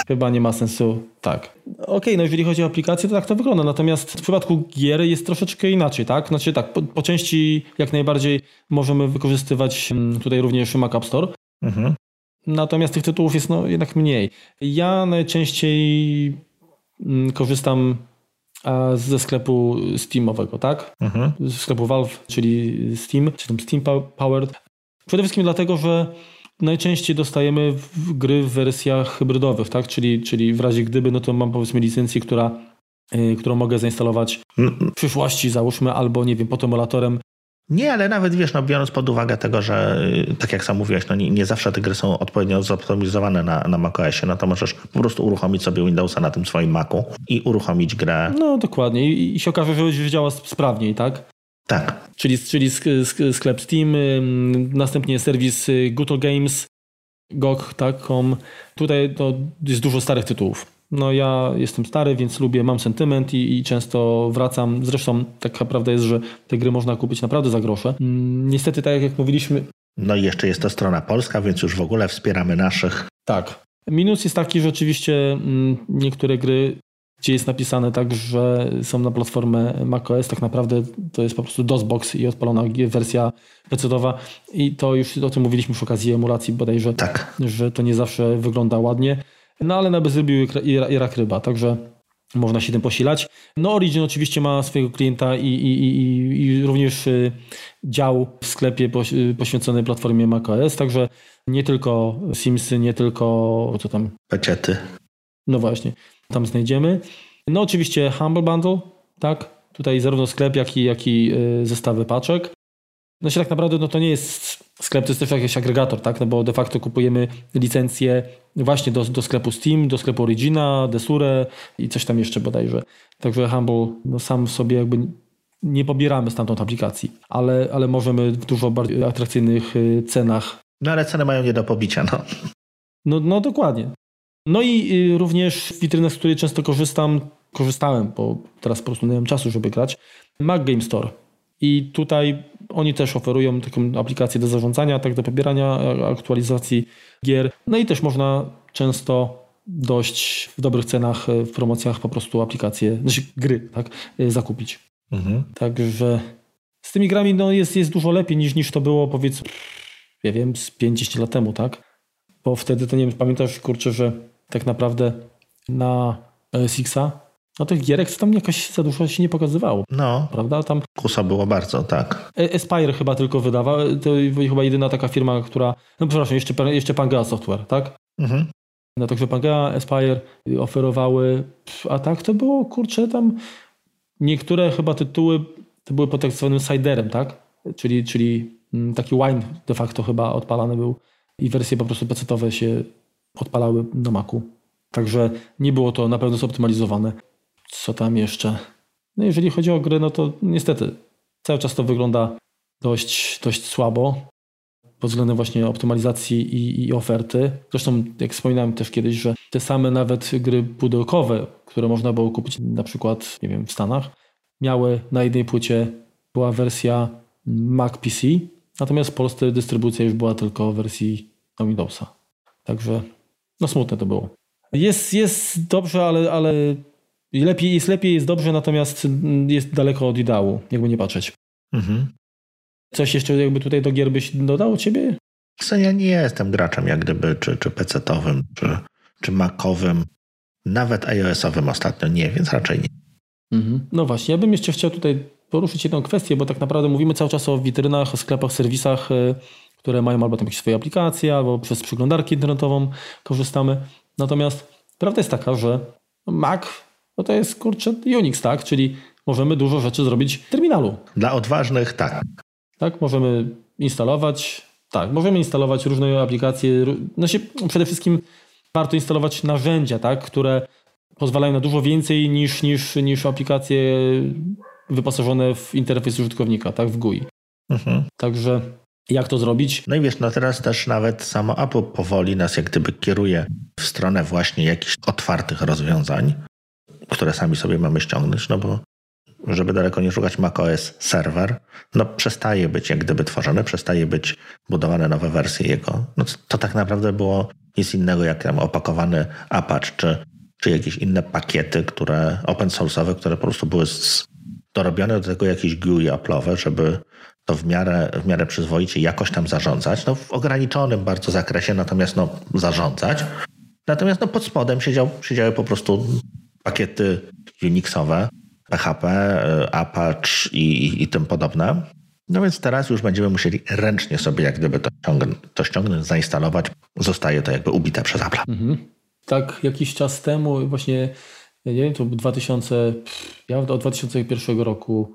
Speaker 2: Chyba nie ma sensu, tak. Okej, okay, no jeżeli chodzi o aplikacje, to tak to wygląda. Natomiast w przypadku gier jest troszeczkę inaczej, tak? Znaczy tak, po, po części jak najbardziej możemy wykorzystywać mm, tutaj również Mac App Store. Mhm. Natomiast tych tytułów jest no, jednak mniej. Ja najczęściej mm, korzystam ze sklepu Steamowego, tak? Mhm. Ze sklepu Valve, czyli Steam, czy tam Steam Powered. Przede wszystkim dlatego, że najczęściej dostajemy gry w wersjach hybrydowych, tak? Czyli, czyli w razie gdyby, no to mam powiedzmy licencję, która, yy, którą mogę zainstalować w przyszłości, załóżmy, albo nie wiem, pod emulatorem.
Speaker 1: Nie, ale nawet wiesz, no biorąc pod uwagę tego, że y, tak jak sam mówiłeś, no nie, nie zawsze te gry są odpowiednio zoptymalizowane na, na macOSie, no to możesz po prostu uruchomić sobie Windowsa na tym swoim Macu i uruchomić grę.
Speaker 2: No dokładnie I, i się okaże, że działa sprawniej, tak?
Speaker 1: Tak.
Speaker 2: Czyli, czyli sklep Steam, następnie serwis y, Google Games, GOG.com. Tutaj to jest dużo starych tytułów. No ja jestem stary, więc lubię, mam sentyment i, i, często wracam. Zresztą taka prawda jest, że te gry można kupić naprawdę za grosze. Mm, niestety, tak jak mówiliśmy...
Speaker 1: No i jeszcze jest to strona polska, więc już w ogóle wspieramy naszych.
Speaker 2: Tak. Minus jest taki, że oczywiście mm, niektóre gry gdzie jest napisane tak, że są na platformę macOS, tak naprawdę to jest po prostu DOSBox i odpalona wersja PC-owa i to już o tym mówiliśmy przy okazji emulacji bodajże,
Speaker 1: tak.
Speaker 2: że to nie zawsze wygląda ładnie, no ale na bezrybiu i rak ryba, także można się tym posilać. No Origin oczywiście ma swojego klienta i, i, i, i również y, dział w sklepie poświęcony platformie macOS, także nie tylko Simsy, nie tylko co tam...
Speaker 1: Peciety.
Speaker 2: No właśnie tam znajdziemy. No oczywiście Humble Bundle, tak? Tutaj zarówno sklep, jak i, jak i y, zestawy paczek. No się tak naprawdę no to nie jest sklep, to jest też jakiś agregator, tak? No bo de facto kupujemy licencję właśnie do, do sklepu Steam, do sklepu Origina, Desure i coś tam jeszcze bodajże. Także Humble no sam sobie jakby nie pobieramy stamtąd aplikacji, ale, ale możemy w dużo bardziej atrakcyjnych y, cenach.
Speaker 1: No ale ceny mają nie do pobicia, no.
Speaker 2: No, no dokładnie. No i y, również witryna, z której często korzystam, korzystałem, bo teraz po prostu nie mam czasu, żeby grać, Mac Game Store. I tutaj oni też oferują taką aplikację do zarządzania, tak do pobierania aktualizacji gier. No i też można często dość w dobrych cenach, w promocjach po prostu aplikacje, znaczy gry, tak, y, zakupić. Mhm. Także z tymi grami no, jest, jest dużo lepiej niż, niż to było powiedzmy, nie wiem, z 50 lat temu, tak? Bo wtedy to nie wiem, pamiętasz, kurczę, że tak naprawdę na Sixa, no tych gierek tam jakoś za dużo się nie pokazywało.
Speaker 1: No.
Speaker 2: Prawda? Tam
Speaker 1: Kusa było bardzo, tak.
Speaker 2: Aspire chyba tylko wydawał. To chyba jedyna taka firma, która. No przepraszam, jeszcze, jeszcze Pangea Software, tak? Mhm. No także Pangea, Aspire oferowały. A tak to było, kurczę, tam niektóre chyba tytuły to były pod tak zwanym siderem, tak? Czyli, czyli mm, taki wine de facto chyba odpalany był i wersje po prostu pecetowe się odpalały na Macu. Także nie było to na pewno zoptymalizowane. Co tam jeszcze? No jeżeli chodzi o gry, no to niestety cały czas to wygląda dość, dość słabo pod względem właśnie optymalizacji i, i, oferty. Zresztą, jak wspominałem też kiedyś, że te same nawet gry pudełkowe, które można było kupić na przykład, nie wiem, w Stanach, miały na jednej płycie była wersja Mac PC, natomiast w Polsce dystrybucja już była tylko w wersji Windowsa. Także no smutne to było. Jest, jest dobrze, ale, ale lepiej, jest lepiej, jest dobrze, natomiast jest daleko od ideału, jakby nie patrzeć. Mhm. Coś jeszcze jakby tutaj do gier byś dodał ciebie?
Speaker 1: Ja nie jestem graczem jak gdyby, czy, czy PC-owym, czy, czy Macowym, nawet iOS-owym ostatnio nie, więc raczej nie.
Speaker 2: Mhm. No właśnie, ja bym jeszcze chciał tutaj poruszyć jedną kwestię, bo tak naprawdę mówimy cały czas o witrynach, o sklepach, serwisach y, które mają albo tam jakieś swoje aplikacje, albo przez przeglądarkę internetową korzystamy. Natomiast prawda jest taka, że Mac no to jest kurczę Unix, tak? Czyli możemy dużo rzeczy zrobić w terminalu.
Speaker 1: Dla odważnych tak.
Speaker 2: Tak, możemy instalować, tak, możemy instalować różne aplikacje. No się, przede wszystkim warto instalować narzędzia, tak, które pozwalają na dużo więcej niż, niż, niż aplikacje wyposażone w interfejs użytkownika, tak, w GUI. Mhm. Także jak to zrobić?
Speaker 1: No i wiesz, no teraz też nawet samo Apple powoli nas jak gdyby kieruje w stronę właśnie jakichś otwartych rozwiązań, które sami sobie mamy ściągnąć, no bo żeby daleko nie szukać macOS serwer, no przestaje być jak gdyby tworzony, przestaje być budowane nowe wersje jego. No to tak naprawdę było nic innego jak tam opakowany Apache czy, czy jakieś inne pakiety, które open source'owe, które po prostu były dorobione do tego jakieś GUI Apple'owe, żeby to w miarę, w miarę przyzwoicie jakoś tam zarządzać, no w ograniczonym bardzo zakresie, natomiast no zarządzać. Natomiast no pod spodem siedział, siedziały po prostu pakiety Unixowe, PHP, Apache i, i, i tym podobne. No więc teraz już będziemy musieli ręcznie sobie jak gdyby to, to ściągnąć, zainstalować. Zostaje to jakby ubite przez Apple. Mhm.
Speaker 2: Tak, jakiś czas temu, właśnie, nie wiem, to 2000, ja od 2001 roku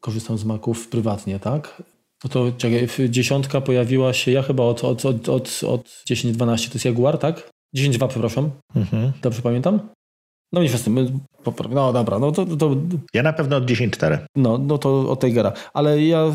Speaker 2: korzystam z Maców prywatnie, tak? No to czekaj, dziesiątka pojawiła się, ja chyba od, od, od, od, od 10-12, to jest Jaguar, tak? 10.2, przepraszam. Mhm. Dobrze pamiętam? No nie jestem. No dobra, no to, to...
Speaker 1: Ja na pewno od 10.4.
Speaker 2: No, no to od Tigera. Ale ja,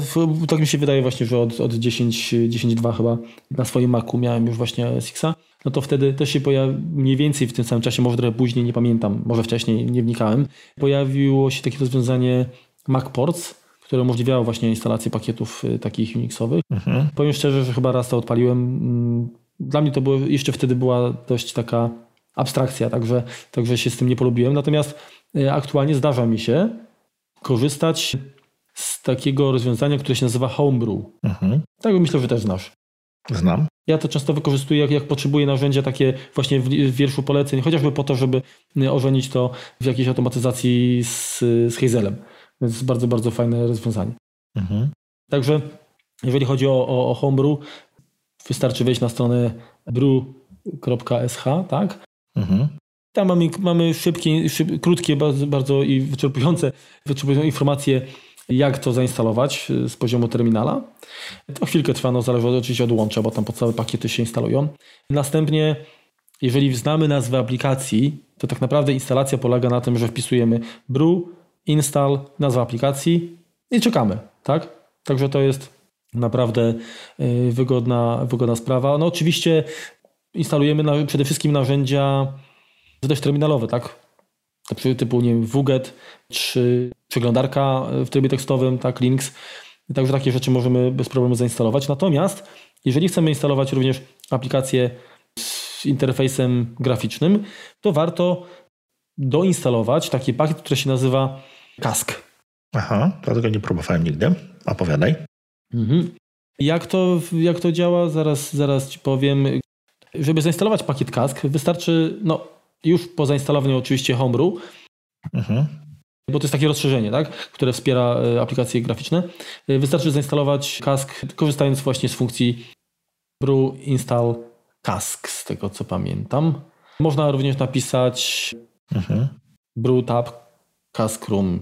Speaker 2: tak mi się wydaje właśnie, że od, od 10, 10.2 chyba na swoim Macu miałem już właśnie Sixa. No to wtedy też się pojawił, mniej więcej w tym samym czasie, może trochę później, nie pamiętam, może wcześniej, nie wnikałem, pojawiło się takie rozwiązanie MacPorts, które umożliwiało właśnie instalację pakietów y, takich Unixowych. Mhm. Powiem szczerze, że chyba raz to odpaliłem. Mm, dla mnie to było, jeszcze wtedy była dość taka abstrakcja, także, także się z tym nie polubiłem. Natomiast y, aktualnie zdarza mi się korzystać z takiego rozwiązania, które się nazywa Homebrew. Mhm. Tak myślę, że też znasz.
Speaker 1: Znam.
Speaker 2: Ja to często wykorzystuję, jak, jak potrzebuję narzędzia takie właśnie w, w wierszu poleceń, chociażby po to, żeby y, ożenić to w jakiejś automatyzacji z, z Hazelem. Więc bardzo, bardzo fajne rozwiązanie. Mhm. Także jeżeli chodzi o, o, o Homebrew, wystarczy wejść na stronę brew.sh, tak? Mhm. Tam mamy, mamy szybkie, szyb, krótkie, bardzo, bardzo i wyczerpujące, wyczerpujące informacje, jak to zainstalować y, z poziomu terminala. To chwilkę trwa, no zależy oczywiście od łącza, bo tam podstawowe pakiety się instalują. Następnie, jeżeli znamy nazwę aplikacji, to tak naprawdę instalacja polega na tym, że wpisujemy brew install, nazwa aplikacji i czekamy, tak? Także to jest naprawdę y, wygodna, wygodna sprawa. No oczywiście instalujemy przede wszystkim narzędzia dość terminalowe, tak? Typu nie wiem, WGET czy przeglądarka w trybie tekstowym, tak, Links. Także takie rzeczy możemy bez problemu zainstalować. Natomiast jeżeli chcemy instalować również aplikację z interfejsem graficznym, to warto doinstalować taki pakiet, który się nazywa Kask.
Speaker 1: Aha, dlatego nie próbowałem nigdy. Opowiadaj. Mhm.
Speaker 2: Jak, to, jak to działa? Zaraz, zaraz Ci powiem. Żeby zainstalować pakiet Kask, wystarczy, no już po zainstalowaniu oczywiście Homebrew, mhm. bo to jest takie rozszerzenie, tak, które wspiera e, aplikacje graficzne. E, wystarczy zainstalować Kask, korzystając właśnie z funkcji brew install Kask, z tego co pamiętam. Można również napisać mhm. brew tab Cask Room.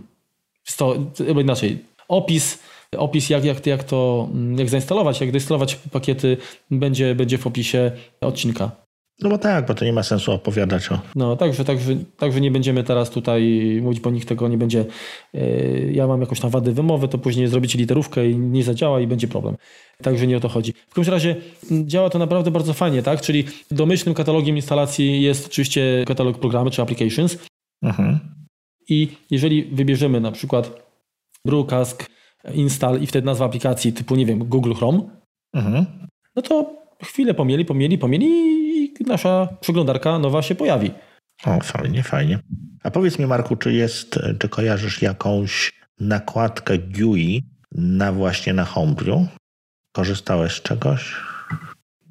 Speaker 2: To, inaczej, opis, opis jak, jak, jak to, jak zainstalować, jak zainstalować pakiety będzie, będzie w opisie odcinka.
Speaker 1: No bo tak, bo to nie ma sensu opowiadać o.
Speaker 2: No, także, także, także nie będziemy teraz tutaj mówić, bo nikt tego nie będzie. Yy, ja mam jakąś tam wadę wymowy, to później zrobicie literówkę i nie zadziała i będzie problem. Także nie o to chodzi. W każdym razie działa to naprawdę bardzo fajnie, tak? Czyli domyślnym katalogiem instalacji jest oczywiście katalog programy czy applications. Mhm. I jeżeli wybierzemy na przykład Brewcask install i wtedy nazwa aplikacji typu, nie wiem, Google Chrome, mhm. no to chwilę pomieli, pomieli, pomieli i nasza przeglądarka nowa się pojawi.
Speaker 1: O, fajnie, fajnie. A powiedz mi, Marku, czy jest, czy kojarzysz jakąś nakładkę GUI na właśnie na Homebrew? Korzystałeś z czegoś?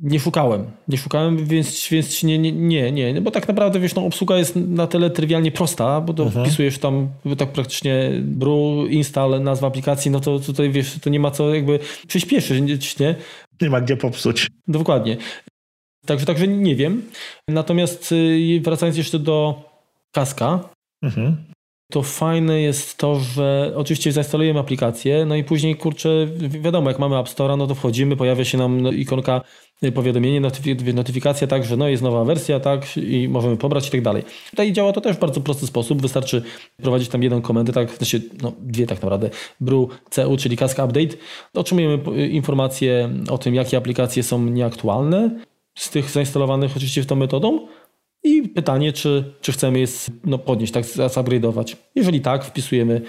Speaker 2: Nie szukałem, nie szukałem, więc, więc nie, nie, nie, nie, bo tak naprawdę wiesz, no, obsługa jest na tyle trywialnie prosta, bo to mhm. wpisujesz tam tak praktycznie brew, install, nazwa aplikacji, no to tutaj wiesz, to nie ma co jakby przyspieszyć, nie?
Speaker 1: Nie ma gdzie popsuć.
Speaker 2: Dokładnie. Także, także nie wiem. Natomiast y, wracając jeszcze do kaska, mhm to fajne jest to, że oczywiście zainstalujemy aplikację, no i później, kurczę, wiadomo, jak mamy App Store, no to wchodzimy, pojawia się nam no, ikonka y, powiadomienie, notyfikacja, tak, że no jest nowa wersja, tak, i możemy pobrać i tak dalej. Tutaj działa to też w bardzo prosty sposób, wystarczy prowadzić tam jedną komendę, tak, znaczy, no dwie tak naprawdę, brew CU, czyli Kask Update, otrzymujemy y, informacje o tym, jakie aplikacje są nieaktualne, z tych zainstalowanych oczywiście w tą metodą, i pytanie, czy, czy chcemy je no, podnieść, tak, zupgrade'ować. Jeżeli tak, wpisujemy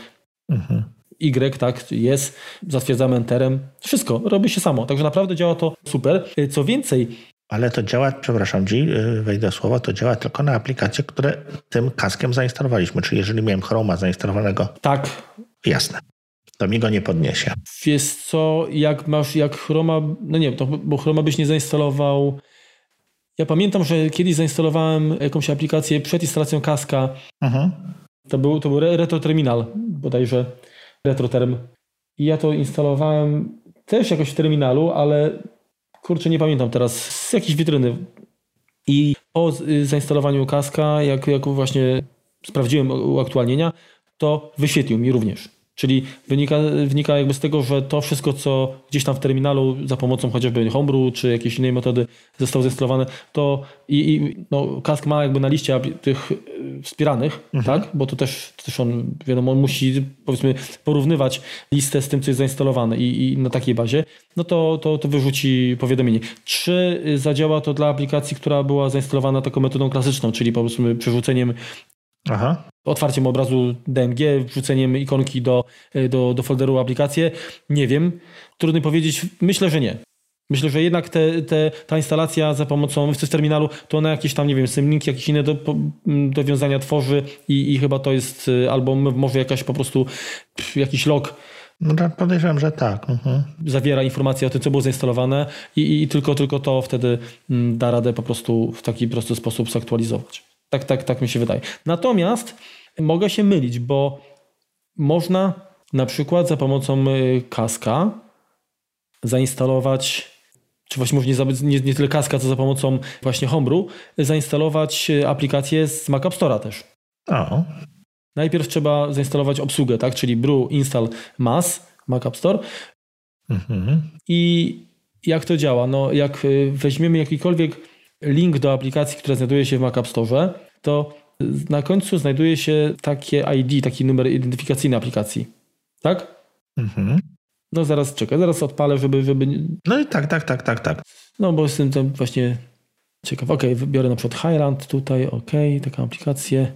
Speaker 2: mhm. Y, tak, jest, zatwierdzamy enterem. Wszystko robi się samo. Także naprawdę działa to super. Co więcej,
Speaker 1: ale to działa, przepraszam Ci, y, wejdę słowa, to działa tylko na aplikacje, które tym kaskiem zainstalowaliśmy. Czyli jeżeli miałem Chroma zainstalowanego.
Speaker 2: Tak.
Speaker 1: Jasne. To mi go nie podniesie.
Speaker 2: Wiesz co, jak masz, jak Chroma, no nie, to, bo Chroma byś nie zainstalował ja pamiętam, że kiedyś zainstalowałem jakąś aplikację przed instalacją Kaska. Mhm. To był, to był Retro Terminal, bodajże RetroTerm. i ja to instalowałem też jakoś w terminalu, ale kurczę, nie pamiętam teraz, z jakiejś witryny. I po zainstalowaniu kaska, jak, jak właśnie sprawdziłem uaktualnienia, to wyświetlił mi również. Czyli wynika, wynika jakby z tego, że to wszystko, co gdzieś tam w terminalu za pomocą chociażby Homebrew czy jakiejś innej metody zostało zainstalowane, to i, i no, Kask ma jakby na liście tych e, wspieranych, mhm. tak? Bo to też, też on, wiadomo, on musi powiedzmy porównywać listę z tym, co jest zainstalowane i, i na takiej bazie, no to, to, to wyrzuci powiadomienie. Czy zadziała to dla aplikacji, która była zainstalowana taką metodą klasyczną, czyli powiedzmy przerzuceniem Aha. Otwarciem obrazu DMG, wrzuceniem ikonki do, do, do folderu aplikacje. Nie wiem. Trudno powiedzieć. Myślę, że nie. Myślę, że jednak te, te, ta instalacja za pomocą z terminalu, to ona jakieś tam, nie wiem, symlinki, jakieś inne do, dowiązania tworzy i, i chyba to jest y, albo może jakaś po prostu jakiś log
Speaker 1: no tak, podejrzewam, że tak. Mhm.
Speaker 2: Zawiera informacje o tym, co było zainstalowane i, i, tylko, tylko to wtedy mm, da radę po prostu w taki prosty sposób zaktualizować. Tak, tak, tak mi się wydaje. Natomiast mogę się mylić, bo można na przykład za pomocą y, kaska zainstalować, czy właśnie może nie, nie, nie tyle kaska, co za pomocą właśnie Homebrew, zainstalować y, aplikację z Mac App Store'a też.
Speaker 1: O.
Speaker 2: Najpierw trzeba zainstalować obsługę, tak? czyli brew install mass Mac App Store. Mhm. I jak to działa? No, jak y, weźmiemy jakikolwiek link do aplikacji, która znajduje się w Mac App Store, to na końcu znajduje się takie ID, taki numer identyfikacyjny aplikacji. Tak? Mhm. No zaraz czekaj, zaraz odpalę, żeby, żeby...
Speaker 1: No i tak, tak, tak, tak, tak.
Speaker 2: No bo jestem tam właśnie ciekaw. Ok, wybiorę na przykład Highland tutaj, ok, taką aplikację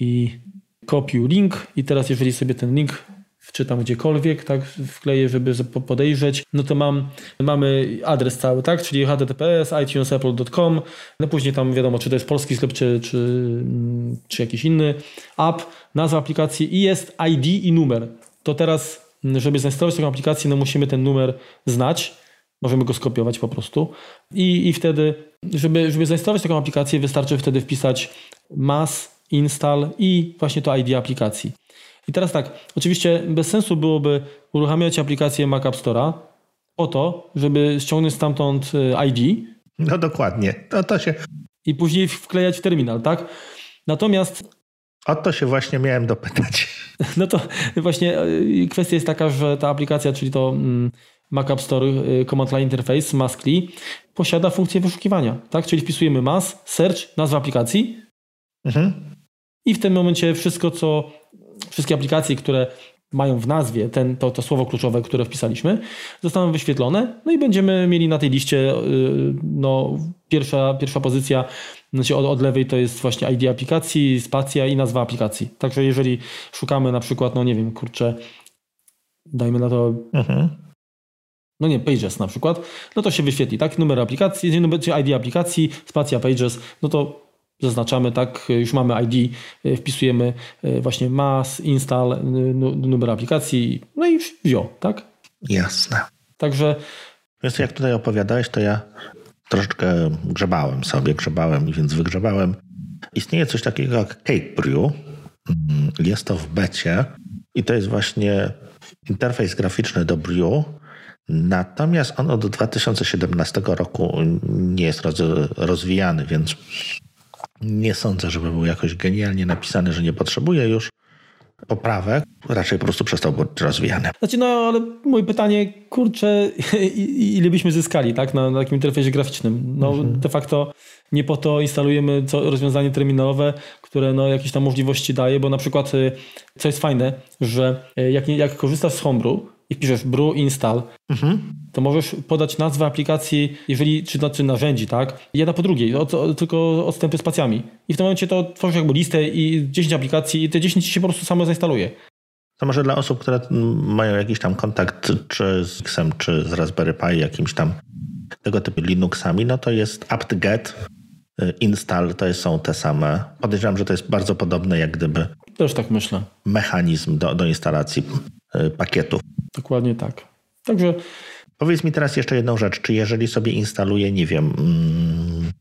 Speaker 2: i kopiuj link i teraz jeżeli sobie ten link wczytam gdziekolwiek, tak, wkleję, żeby podejrzeć, no to mam, mamy adres cały, tak, czyli https itunesapple.com, no później tam wiadomo, czy to jest polski sklep, czy, czy, czy jakiś inny app, nazwa aplikacji i jest ID i numer. To teraz, żeby zainstalować taką aplikację, no musimy ten numer znać, możemy go skopiować po prostu i, i wtedy, żeby, żeby zainstalować taką aplikację, wystarczy wtedy wpisać mass install i właśnie to ID aplikacji. I teraz tak, oczywiście bez sensu byłoby uruchamiać aplikację Mac App Store'a po to, żeby ściągnąć stamtąd e, ID.
Speaker 1: No dokładnie, to, to się...
Speaker 2: I później wklejać w terminal, tak? Natomiast...
Speaker 1: O to się właśnie miałem dopytać. [LAUGHS]
Speaker 2: No to właśnie e, kwestia jest taka, że ta aplikacja, czyli to mm, Mac App Store e, Command Line Interface, Maskly, posiada funkcję wyszukiwania, tak? Czyli wpisujemy mas, search, nazwa aplikacji mhm. i w tym momencie wszystko, co wszystkie aplikacje, które mają w nazwie ten, to, to słowo kluczowe, które wpisaliśmy, zostaną wyświetlone, no i będziemy mieli na tej liście y, no, pierwsza, pierwsza pozycja, znaczy od, od lewej to jest właśnie ID aplikacji, spacja i nazwa aplikacji. Także jeżeli szukamy na przykład, no nie wiem, kurczę, dajmy na to mhm. no nie, Pages na przykład, no to się wyświetli, tak? Numer aplikacji, numer, czy ID aplikacji, spacja Pages, no to zaznaczamy, tak, już mamy ID, e, wpisujemy e, właśnie mass, install, numer aplikacji, no i wziął, tak?
Speaker 1: Jasne.
Speaker 2: Także...
Speaker 1: Więc jak tutaj opowiadałeś, to ja troszeczkę grzebałem sobie, grzebałem, więc wygrzebałem. Istnieje coś takiego jak Cake Brew. Mm, jest to w becie i to jest właśnie interfejs graficzny do Brew, Natomiast on od 2017 roku nie jest rozwijany, więc nie sądzę, żeby był jakoś genialnie napisany, że nie potrzebuje już poprawek. Raczej po prostu przestał być rozwijany.
Speaker 2: Znaczy, no ale moje pytanie, kurczę, ile byśmy zyskali tak, na, na takim interfejsie graficznym? No mhm. de facto nie po to instalujemy co, rozwiązanie terminalowe, które no, jakieś tam możliwości daje, bo na przykład, y, co jest fajne, że y, jak, jak korzystasz z Homebrew, i wpiszesz brew install, mhm. to możesz podać nazwę aplikacji, jeżeli, czy, czy narzędzi, tak? Jedna po drugiej, tylko odstępy spacjami. I w tym momencie to tworzysz jakby listę i 10 aplikacji i te 10 się po prostu samo zainstaluje.
Speaker 1: To może dla osób, które mają jakiś tam kontakt czy z Xem, czy z Raspberry Pi, jakimś tam tego typu Linuxami, no to jest apt-get, y, install, to są te same. Podejrzewam, że to jest bardzo podobne jak gdyby.
Speaker 2: Też tak myślę.
Speaker 1: Mechanizm do, do instalacji y, pakietów.
Speaker 2: Dokładnie tak. Także.
Speaker 1: Powiedz mi teraz jeszcze jedną rzecz. Czy jeżeli sobie instaluję, nie wiem, mm,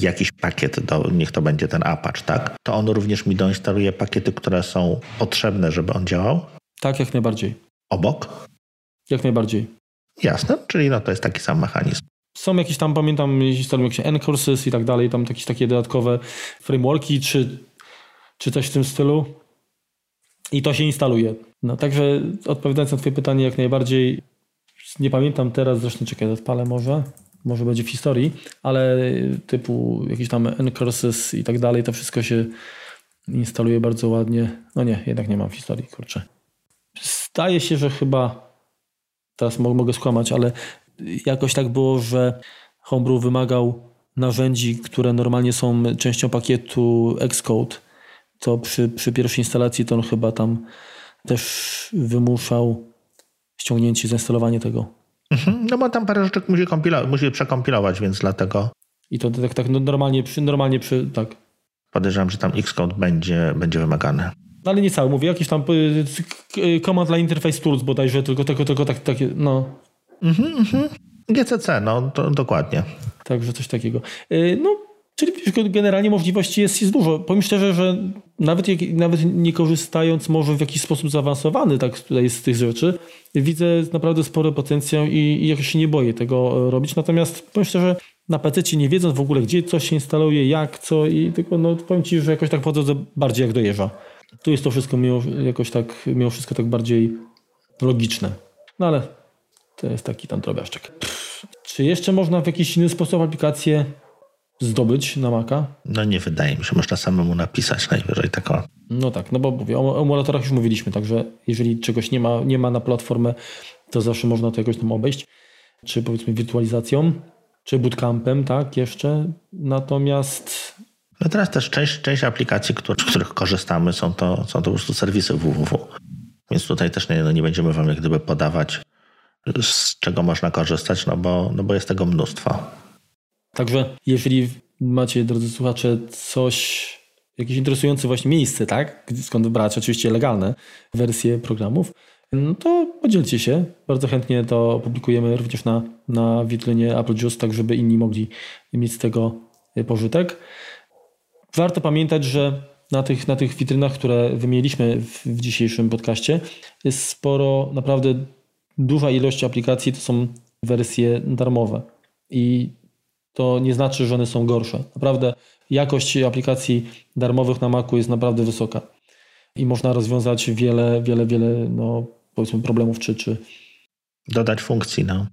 Speaker 1: jakiś pakiet, do, niech to będzie ten Apache, tak? To on również mi doinstaluje pakiety, które są potrzebne, żeby on działał?
Speaker 2: Tak, jak najbardziej.
Speaker 1: obok?
Speaker 2: Jak najbardziej.
Speaker 1: Jasne, czyli no to jest taki sam mechanizm.
Speaker 2: Są jakieś tam, pamiętam, instalują jakieś N-courses i tak dalej, tam jakieś takie dodatkowe frameworki, czy, czy coś w tym stylu. I to się instaluje. No także odpowiadając na twoje pytanie, jak najbardziej nie pamiętam teraz, zresztą czekaj, odpalę może, może będzie w historii, ale typu jakieś tam N-courses i tak dalej, to wszystko się instaluje bardzo ładnie. No nie, jednak nie mam w historii, kurczę. Zdaje się, że chyba teraz mogę skłamać, ale jakoś tak było, że Homebrew wymagał narzędzi, które normalnie są częścią pakietu Xcode, to przy, przy pierwszej instalacji to on chyba tam też wymuszał ściągnięcie, zainstalowanie tego.
Speaker 1: Mhm, no bo tam parę rzeczy musi, musi przekompilować, więc dlatego.
Speaker 2: I to tak, tak no normalnie, przy, normalnie przy, tak.
Speaker 1: Podejrzewam, że tam Xcode będzie, będzie wymagany.
Speaker 2: No ale nie cały, mówię, jakiś tam y, command line interface tools bodajże, tylko, tylko, tylko tak, takie, no.
Speaker 1: Mhm, mhm. GCC, no to, dokładnie.
Speaker 2: Także coś takiego. Y, no, generalnie możliwości jest, jest dużo. Powiem szczerze, że nawet, jak, nawet nie korzystając może w jakiś sposób zaawansowany tak tutaj z tych rzeczy, widzę naprawdę spory potencjał i, i jakoś się nie boję tego robić. Natomiast powiem szczerze, na PC nie wiedząc w ogóle, gdzie coś się instaluje, jak, co i tylko no, powiem Ci, że jakoś tak podchodzę bardziej jak dojeżdża. Tu jest to wszystko mimo, jakoś tak, mimo wszystko tak bardziej logiczne. No ale to jest taki tam drobiażdżek. Czy jeszcze można w jakiś inny sposób aplikację zdobyć na Maca?
Speaker 1: No nie wydaje mi się. Można samemu napisać najwyżej taką.
Speaker 2: No tak, no bo mówię, o emulatorach już mówiliśmy, także jeżeli czegoś nie ma, nie ma na platformę, to zawsze można to jakoś tam obejść. Czy powiedzmy wirtualizacją, czy bootcampem, tak, jeszcze. Natomiast
Speaker 1: no teraz też część, część aplikacji, z których korzystamy, są to, są to po prostu serwisy www. Więc tutaj też nie, no nie będziemy wam jak gdyby podawać, z czego można korzystać, no bo, no bo jest tego mnóstwo.
Speaker 2: Także jeżeli macie, drodzy słuchacze, coś, jakieś interesujące właśnie miejsce, tak? Skąd wybrać oczywiście legalne wersje programów, no to podzielcie się. Bardzo chętnie to publikujemy również na, na witrynie Apple Juice, tak żeby inni mogli mieć z tego pożytek. Warto pamiętać, że na tych, na tych witrynach, które wymieniliśmy w, w dzisiejszym podcaście, jest sporo, naprawdę duża ilość aplikacji to są wersje darmowe. I to nie znaczy, że one są gorsze. Naprawdę jakość aplikacji darmowych na Macu jest naprawdę wysoka. I można rozwiązać wiele, wiele, wiele, no, powiedzmy, problemów, czy, czy.
Speaker 1: Dodać funkcji, no.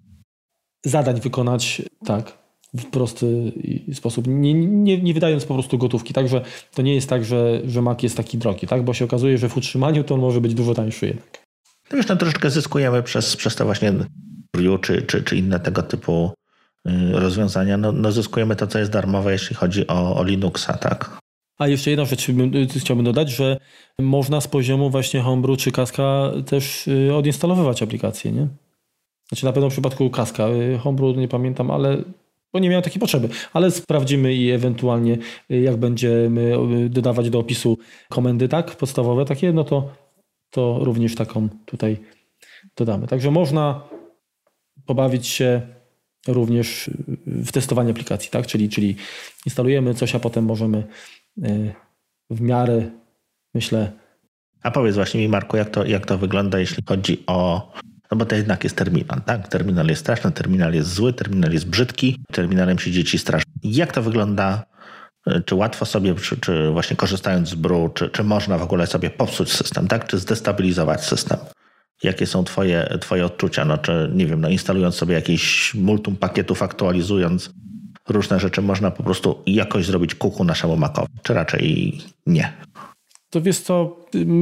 Speaker 2: Zadań wykonać, tak w prosty sposób, nie, nie, nie, wydając po prostu gotówki. Także to nie jest tak, że, że Mac jest taki drogi, tak? bo się okazuje, że w utrzymaniu to on może być dużo tańszy jednak.
Speaker 1: No wiesz, no troszeczkę zyskujemy przez, przez to właśnie Vue czy, czy, czy inne tego typu rozwiązania. No, no zyskujemy to, co jest darmowe, jeśli chodzi o, o Linuxa, tak?
Speaker 2: A jeszcze jedna rzecz y, chciałbym dodać, że można z poziomu właśnie Homebrew czy Kaska też y, odinstalowywać aplikacje, nie? Znaczy na pewno w przypadku Kaska, Homebrew nie pamiętam, ale bo nie miałem takiej potrzeby, ale sprawdzimy i ewentualnie y, jak będziemy y, dodawać do opisu komendy tak, podstawowe takie, no to, to również taką tutaj dodamy. Także można pobawić się również y, w testowanie aplikacji, tak? czyli, czyli instalujemy coś, a potem możemy w miarę, myślę.
Speaker 1: A powiedz właśnie mi, Marku, jak to, jak to wygląda, jeśli chodzi o no bo to jednak jest terminal, tak? Terminal jest straszny, terminal jest zły, terminal jest brzydki, terminalem się dzieci strasznie. Jak to wygląda? Czy łatwo sobie, czy, czy właśnie korzystając z BRU, czy, czy można w ogóle sobie popsuć system, tak? Czy zdestabilizować system? Jakie są twoje, twoje odczucia? No, czy, nie wiem, no, instalując sobie jakieś multum pakietów, aktualizując różne rzeczy, można po prostu jakoś zrobić kuku naszemu Macowi, czy raczej nie?
Speaker 2: To wiesz co,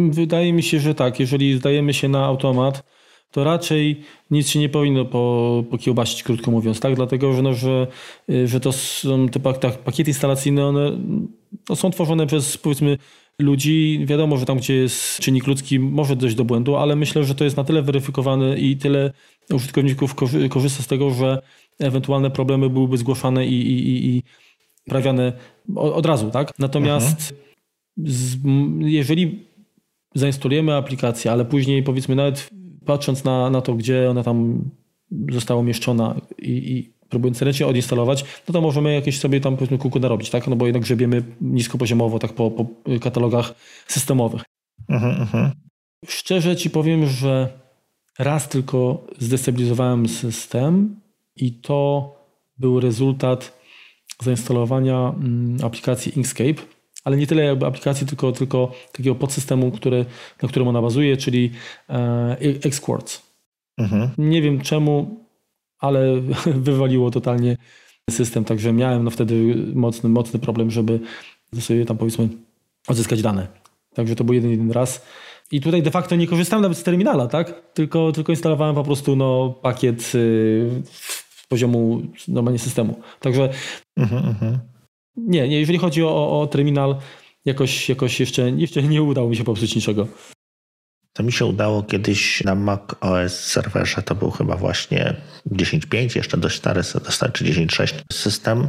Speaker 2: wydaje mi się, że tak. Jeżeli zdajemy się na automat, to raczej nic się nie powinno po, pokiełbasić, krótko mówiąc, tak? Dlatego, że, no, że, y, że to są te tak, pakiety instalacyjne, one no, są tworzone przez powiedzmy ludzi. Wiadomo, że tam, gdzie jest czynnik ludzki, może dojść do błędu, ale myślę, że to jest na tyle weryfikowane i tyle użytkowników korzysta z tego, że ewentualne problemy byłyby zgłaszane i, i, i prawiane od razu, tak? Natomiast z, jeżeli zainstalujemy aplikację, ale później powiedzmy nawet patrząc na, na to, gdzie ona tam została umieszczona i, i próbując ręcznie odinstalować, no to możemy jakieś sobie tam powiedzmy kuku narobić, tak? No bo jednak grzebiemy niskopoziomowo, tak po, po katalogach systemowych. Uh-huh, uh-huh. Szczerze ci powiem, że raz tylko zdestabilizowałem system i to był rezultat zainstalowania mm, aplikacji Inkscape, ale nie tyle jakby aplikacji, tylko, tylko takiego podsystemu, który, na którym ona bazuje, czyli e, Xquartz. Mhm. Nie wiem czemu, ale [LAUGHS] wywaliło totalnie system, także miałem no wtedy mocny, mocny problem, żeby sobie tam powiedzmy odzyskać dane. Także to był jeden, jeden raz. I tutaj de facto nie korzystałem nawet z terminala, tak? Tylko, tylko instalowałem po prostu no, pakiet z poziomu normalnie systemu. Także mhm, mhm. nie, nie, jeżeli chodzi o, o terminal, jakoś, jakoś jeszcze, jeszcze nie udało mi się popsuć niczego.
Speaker 1: To mi się udało kiedyś na Mac OS serwerze, to był chyba właśnie 10.5, jeszcze dość stary, czy 10.6 system.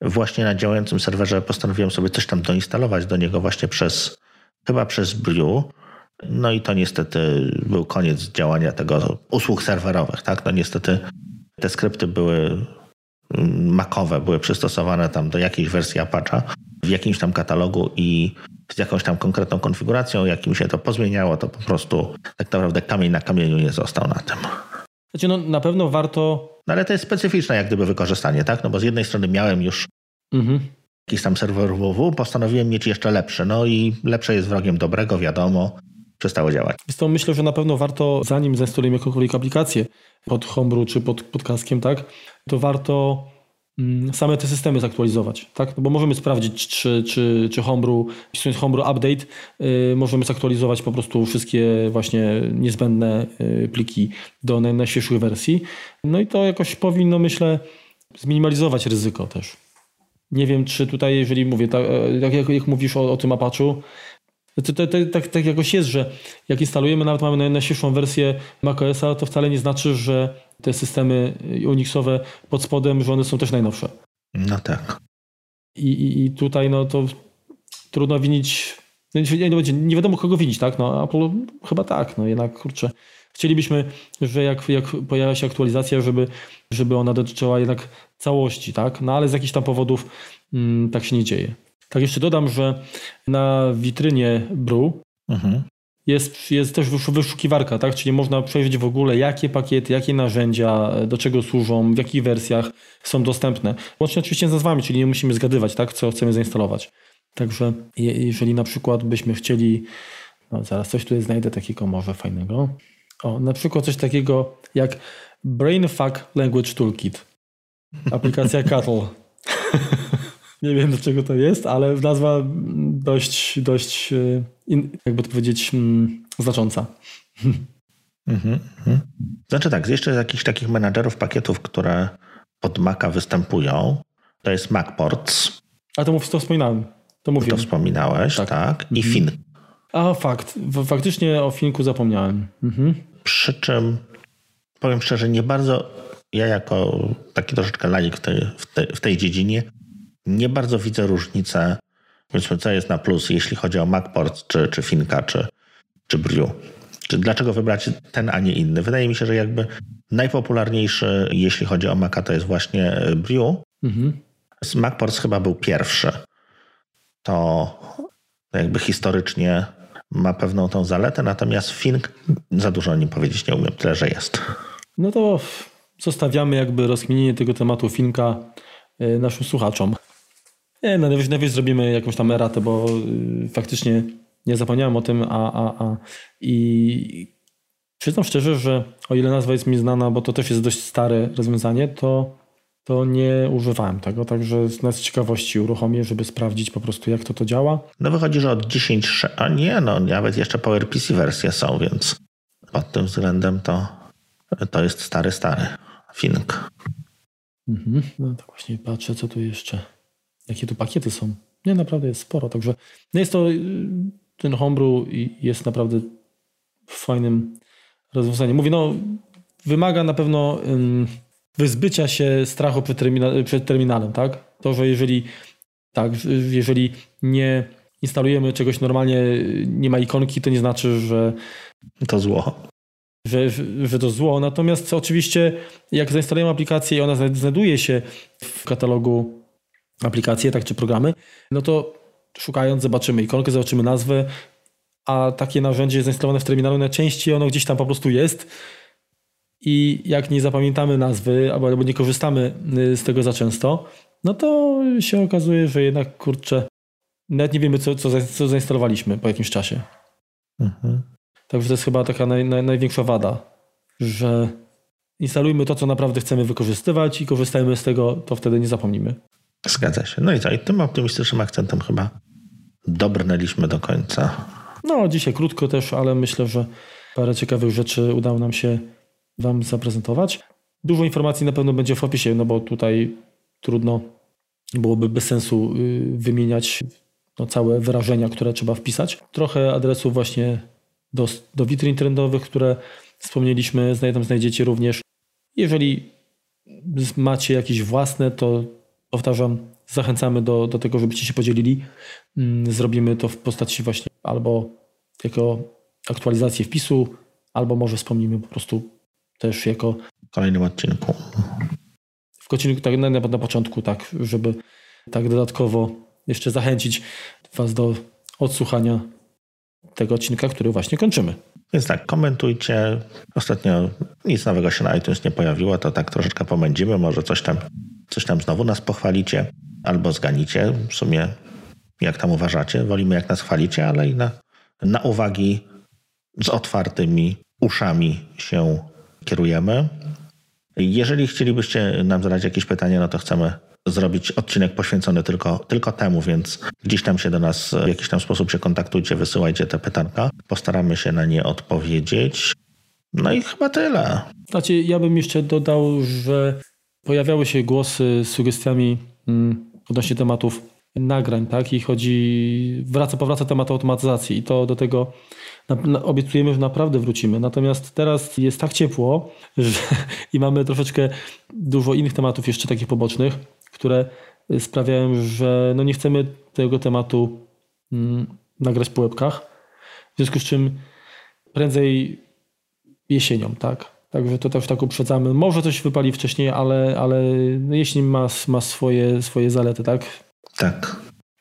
Speaker 1: Właśnie na działającym serwerze postanowiłem sobie coś tam doinstalować do niego właśnie przez, chyba przez Brew. No i to niestety był koniec działania tego usług serwerowych, tak? No niestety te skrypty były mm, makowe, były przystosowane tam do jakiejś wersji Apache w jakimś tam katalogu i z jakąś tam konkretną konfiguracją, jak im się to pozmieniało, to po prostu tak naprawdę kamień na kamieniu nie został na tym.
Speaker 2: Znaczy, no na pewno warto.
Speaker 1: No ale to jest specyficzne jak gdyby wykorzystanie, tak? No bo z jednej strony miałem już mhm. jakiś tam serwer www, postanowiłem mieć jeszcze lepszy. No i lepsze jest wrogiem dobrego, wiadomo, przestało działać.
Speaker 2: Więc to myślę, że na pewno warto, zanim zainstalujemy jakąkolwiek aplikację pod Homebrew czy pod, pod kaskiem, tak, to warto same te systemy zaktualizować, tak? No bo możemy sprawdzić, czy, czy, czy Homebrew, wpisując Homebrew Update, yy, możemy zaktualizować po prostu wszystkie właśnie niezbędne yy, pliki do najświeższych wersji. No i to jakoś powinno, myślę, zminimalizować ryzyko też. Nie wiem, czy tutaj, jeżeli mówię, tak, tak jak, jak mówisz o, o tym Apache'u, to, to, to, tak, tak jakoś jest, że jak instalujemy, nawet mamy najświeższą wersję macOSa, to wcale nie znaczy, że te systemy Unixowe pod spodem, że one są też najnowsze.
Speaker 1: No tak.
Speaker 2: I, i, i tutaj no to trudno winić, no nie, nie, nie wiadomo kogo winić, tak? No Apple chyba tak, no jednak kurczę. Chcielibyśmy, że jak, jak pojawia się aktualizacja, żeby, żeby ona dotyczyła jednak całości, tak? No ale z jakichś tam powodów mm, tak się nie dzieje. Tak jeszcze dodam, że na witrynie Brew mhm. jest, jest też wyszukiwarka, tak? czyli można przejrzeć w ogóle jakie pakiety, jakie narzędzia, do czego służą, w jakich wersjach są dostępne. Łącznie oczywiście z nazwami, czyli nie musimy zgadywać, tak? co chcemy zainstalować. Także jeżeli na przykład byśmy chcieli, no zaraz coś tutaj znajdę takiego może fajnego. O, na przykład coś takiego jak Brainfuck Language Toolkit. Aplikacja [LAUGHS] Cattle. Nie wiem, do czego to jest, ale nazwa dość, dość e, jakby to powiedzieć, mm, znacząca.
Speaker 1: Mhm, mhm. Znaczy tak, jeszcze z jakichś takich menadżerów pakietów, które pod Maca występują, to jest MacPorts.
Speaker 2: A to, to wspominałem. To mówiłem.
Speaker 1: To wspominałeś, tak. tak. I mhm. Fin.
Speaker 2: A fakt. Faktycznie o Finku zapomniałem. Mhm.
Speaker 1: Przy czym, powiem szczerze, nie bardzo ja jako taki troszeczkę laik w tej, w tej, w tej dziedzinie nie bardzo widzę różnicę, powiedzmy, co jest na plus, jeśli chodzi o MacPort, czy, czy Finka, czy, czy Brew. Czy dlaczego wybrać ten, a nie inny? Wydaje mi się, że jakby najpopularniejszy, jeśli chodzi o Maca, to jest właśnie Brew. Mhm. MacPorts chyba był pierwszy. To jakby historycznie ma pewną tą zaletę, natomiast Fink za dużo o nim powiedzieć nie umiem, tyle, że jest.
Speaker 2: No to zostawiamy jakby rozkminienie tego tematu Finka e, naszym słuchaczom. Nie, no najwyżej, najwyżej zrobimy jakąś tam eratę, bo y, faktycznie nie zapomniałem o tym, a, a, a i przyznam szczerze, że o ile nazwa jest mi znana, bo to też jest dość stare rozwiązanie, to, to nie używałem tego, także z ciekawości uruchomię, żeby sprawdzić po prostu jak to to działa.
Speaker 1: No wychodzi, że od 10, a nie, no nawet jeszcze PowerPC wersje są, więc pod tym względem to, to jest stary, stary Fink.
Speaker 2: Mhm. No tak właśnie patrzę, co tu jeszcze jakie tu pakiety są. Nie, naprawdę jest sporo. Także no jest to, y, ten homebrew jest naprawdę fajnym rozwiązaniem. Mówię, no wymaga na pewno wyzbycia się strachu przed, termina przed terminalem, tak? To, że jeżeli tak, jeżeli nie instalujemy czegoś normalnie, nie ma ikonki, to nie znaczy, że
Speaker 1: to zło.
Speaker 2: Że, że to zło. Natomiast oczywiście, jak zainstalujemy aplikację i ona znajduje się w katalogu aplikacje, tak czy programy, no to szukając zobaczymy ikonkę, zobaczymy nazwę, a takie narzędzie jest zainstalowane w terminalu, najczęściej ono gdzieś tam po prostu jest i jak nie zapamiętamy nazwy albo, albo nie korzystamy y, z tego za często, no to się okazuje, że jednak kurczę, nawet nie wiemy, co, co, co zainstalowaliśmy po jakimś czasie. Mhm. Także to jest chyba taka naj, naj, największa wada, że instalujmy to, co naprawdę chcemy wykorzystywać i korzystajmy z tego, to wtedy nie zapomnimy.
Speaker 1: Zgadza się. No i, tak, tym optymistycznym akcentem chyba dobrnęliśmy do końca.
Speaker 2: No, dzisiaj krótko też, ale myślę, że parę ciekawych rzeczy udało nam się Wam zaprezentować. Dużo informacji na pewno będzie w opisie, no bo tutaj trudno byłoby bez sensu y, wymieniać no, całe wyrażenia, które trzeba wpisać. Trochę adresów właśnie do, do witryn trendowych, które wspomnieliśmy, tam znajdziecie również. Jeżeli macie jakieś własne, to powtarzam, zachęcamy do, do tego, żebyście się podzielili. Mm, zrobimy to w postaci właśnie albo jako aktualizację wpisu, albo może wspomnimy po prostu też jako.
Speaker 1: W kolejnym odcinku.
Speaker 2: W odcinku tak na, na początku, tak, żeby tak dodatkowo jeszcze zachęcić Was do odsłuchania tego odcinka, który właśnie kończymy.
Speaker 1: Więc tak, komentujcie. Ostatnio nic nowego się na iTunes nie pojawiło, to tak troszeczkę pomędzimy, może coś tam, coś tam znowu nas pochwalicie albo zganicie. W sumie jak tam uważacie, wolimy jak nas chwalicie, ale i na, na uwagi z otwartymi uszami się kierujemy. Jeżeli chcielibyście nam zadać jakieś pytania, no to chcemy zrobić odcinek poświęcony tylko, tylko temu, więc gdzieś tam się do nas w jakiś tam sposób się kontaktujcie, wysyłajcie te pytanka. Postaramy się na nie odpowiedzieć. No i chyba tyle.
Speaker 2: Znaczy, ja bym jeszcze dodał, że pojawiały się głosy z sugestiami mm, odnośnie tematów nagrań, tak? I chodzi, wraca, powraca temat automatyzacji i to do tego na, na, obiecujemy, że naprawdę wrócimy. Natomiast teraz jest tak ciepło że, [LAUGHS] i mamy troszeczkę dużo innych tematów jeszcze takich pobocznych, które sprawiają, że no nie chcemy tego tematu mm, nagrać po łebkach. W związku z czym prędzej jesienią, tak? Także to też tak uprzedzamy. Może coś wypali wcześniej, ale, ale no jesień ma, ma swoje, swoje zalety, tak?
Speaker 1: Tak.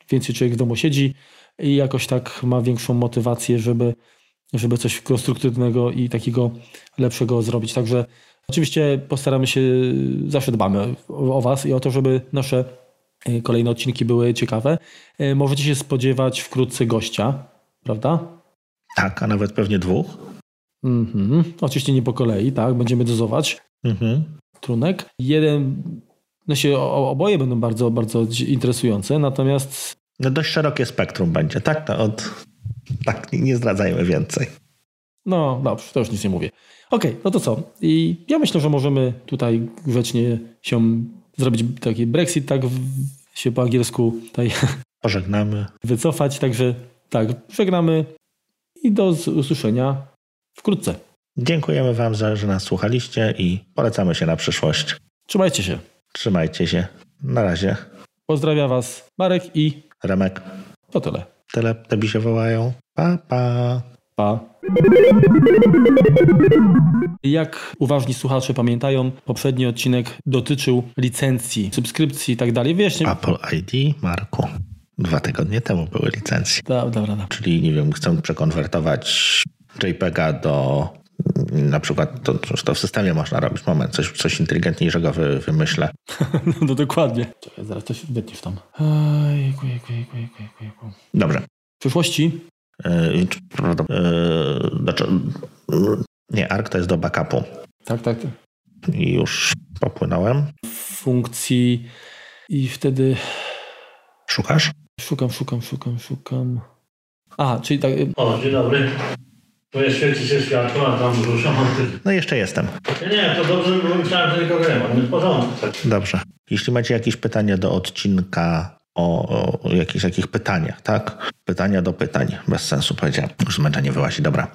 Speaker 2: Więcej człowiek w domu siedzi i jakoś tak ma większą motywację, żeby, żeby coś konstruktywnego i takiego lepszego zrobić. Także oczywiście postaramy się, zawsze dbamy o, o Was i o to, żeby nasze e, kolejne odcinki były ciekawe. E, możecie się spodziewać wkrótce gościa, prawda?
Speaker 1: Tak, a nawet pewnie dwóch.
Speaker 2: Mhm. Oczywiście nie po kolei, tak? Będziemy dozować. Mhm. Trunek. Jeden, no się oboje będą bardzo, bardzo interesujące, natomiast.
Speaker 1: No dość szerokie spektrum będzie, tak? No od, tak, nie zdradzajmy więcej.
Speaker 2: No dobrze, to już nic nie mówię. Okej, okay, no to co? I ja myślę, że możemy tutaj grzecznie się zrobić taki Brexit, tak się po angielsku tutaj [LAUGHS]
Speaker 1: pożegnamy.
Speaker 2: Wycofać, także tak, żegnamy i do usłyszenia wkrótce.
Speaker 1: Dziękujemy Wam, za, że nas słuchaliście i polecamy się na przyszłość.
Speaker 2: Trzymajcie się.
Speaker 1: Trzymajcie się. Na razie.
Speaker 2: Pozdrawiam Was Marek i
Speaker 1: Remek.
Speaker 2: To tyle.
Speaker 1: Tyle, tebi się wołają. Pa, pa.
Speaker 2: Pa. Jak uważni słuchacze pamiętają, poprzedni odcinek dotyczył licencji, subskrypcji i tak dalej. Wyjaśnię.
Speaker 1: Apple ID, Marku. Dwa tygodnie temu były licencje.
Speaker 2: Dobra, dobra.
Speaker 1: Czyli, nie wiem, chcę przekonwertować JPEGa do na przykład to, to w systemie można robić. Moment, coś, coś inteligentniejszego wy, wymyślę. [LAUGHS]
Speaker 2: no, no dokładnie. Czekaj, zaraz coś wytniesz tam. Jejku, jejku, jejku, jejku, jejku.
Speaker 1: Dobrze.
Speaker 2: W przyszłości?
Speaker 1: Yy, znaczy, nie, ARC to jest do backupu.
Speaker 2: Tak, tak. tak.
Speaker 1: I już popłynąłem.
Speaker 2: Funkcji i wtedy...
Speaker 1: Szukasz?
Speaker 2: Szukam, szukam, szukam, szukam. A, czyli tak...
Speaker 3: O, dzień dobry. Tu świeci się światło, a tam ruszam.
Speaker 1: No jeszcze jestem.
Speaker 3: Nie, nie, to dobrze, bo myślałem, że nikogo nie ma. Nie w porządku.
Speaker 1: Dobrze. Jeśli macie jakieś pytania do odcinka o, o jakichś takich pytaniach, tak? Pytania do pytań. Bez sensu powiedziałem. Już zmęczenie wyłazi. Dobra.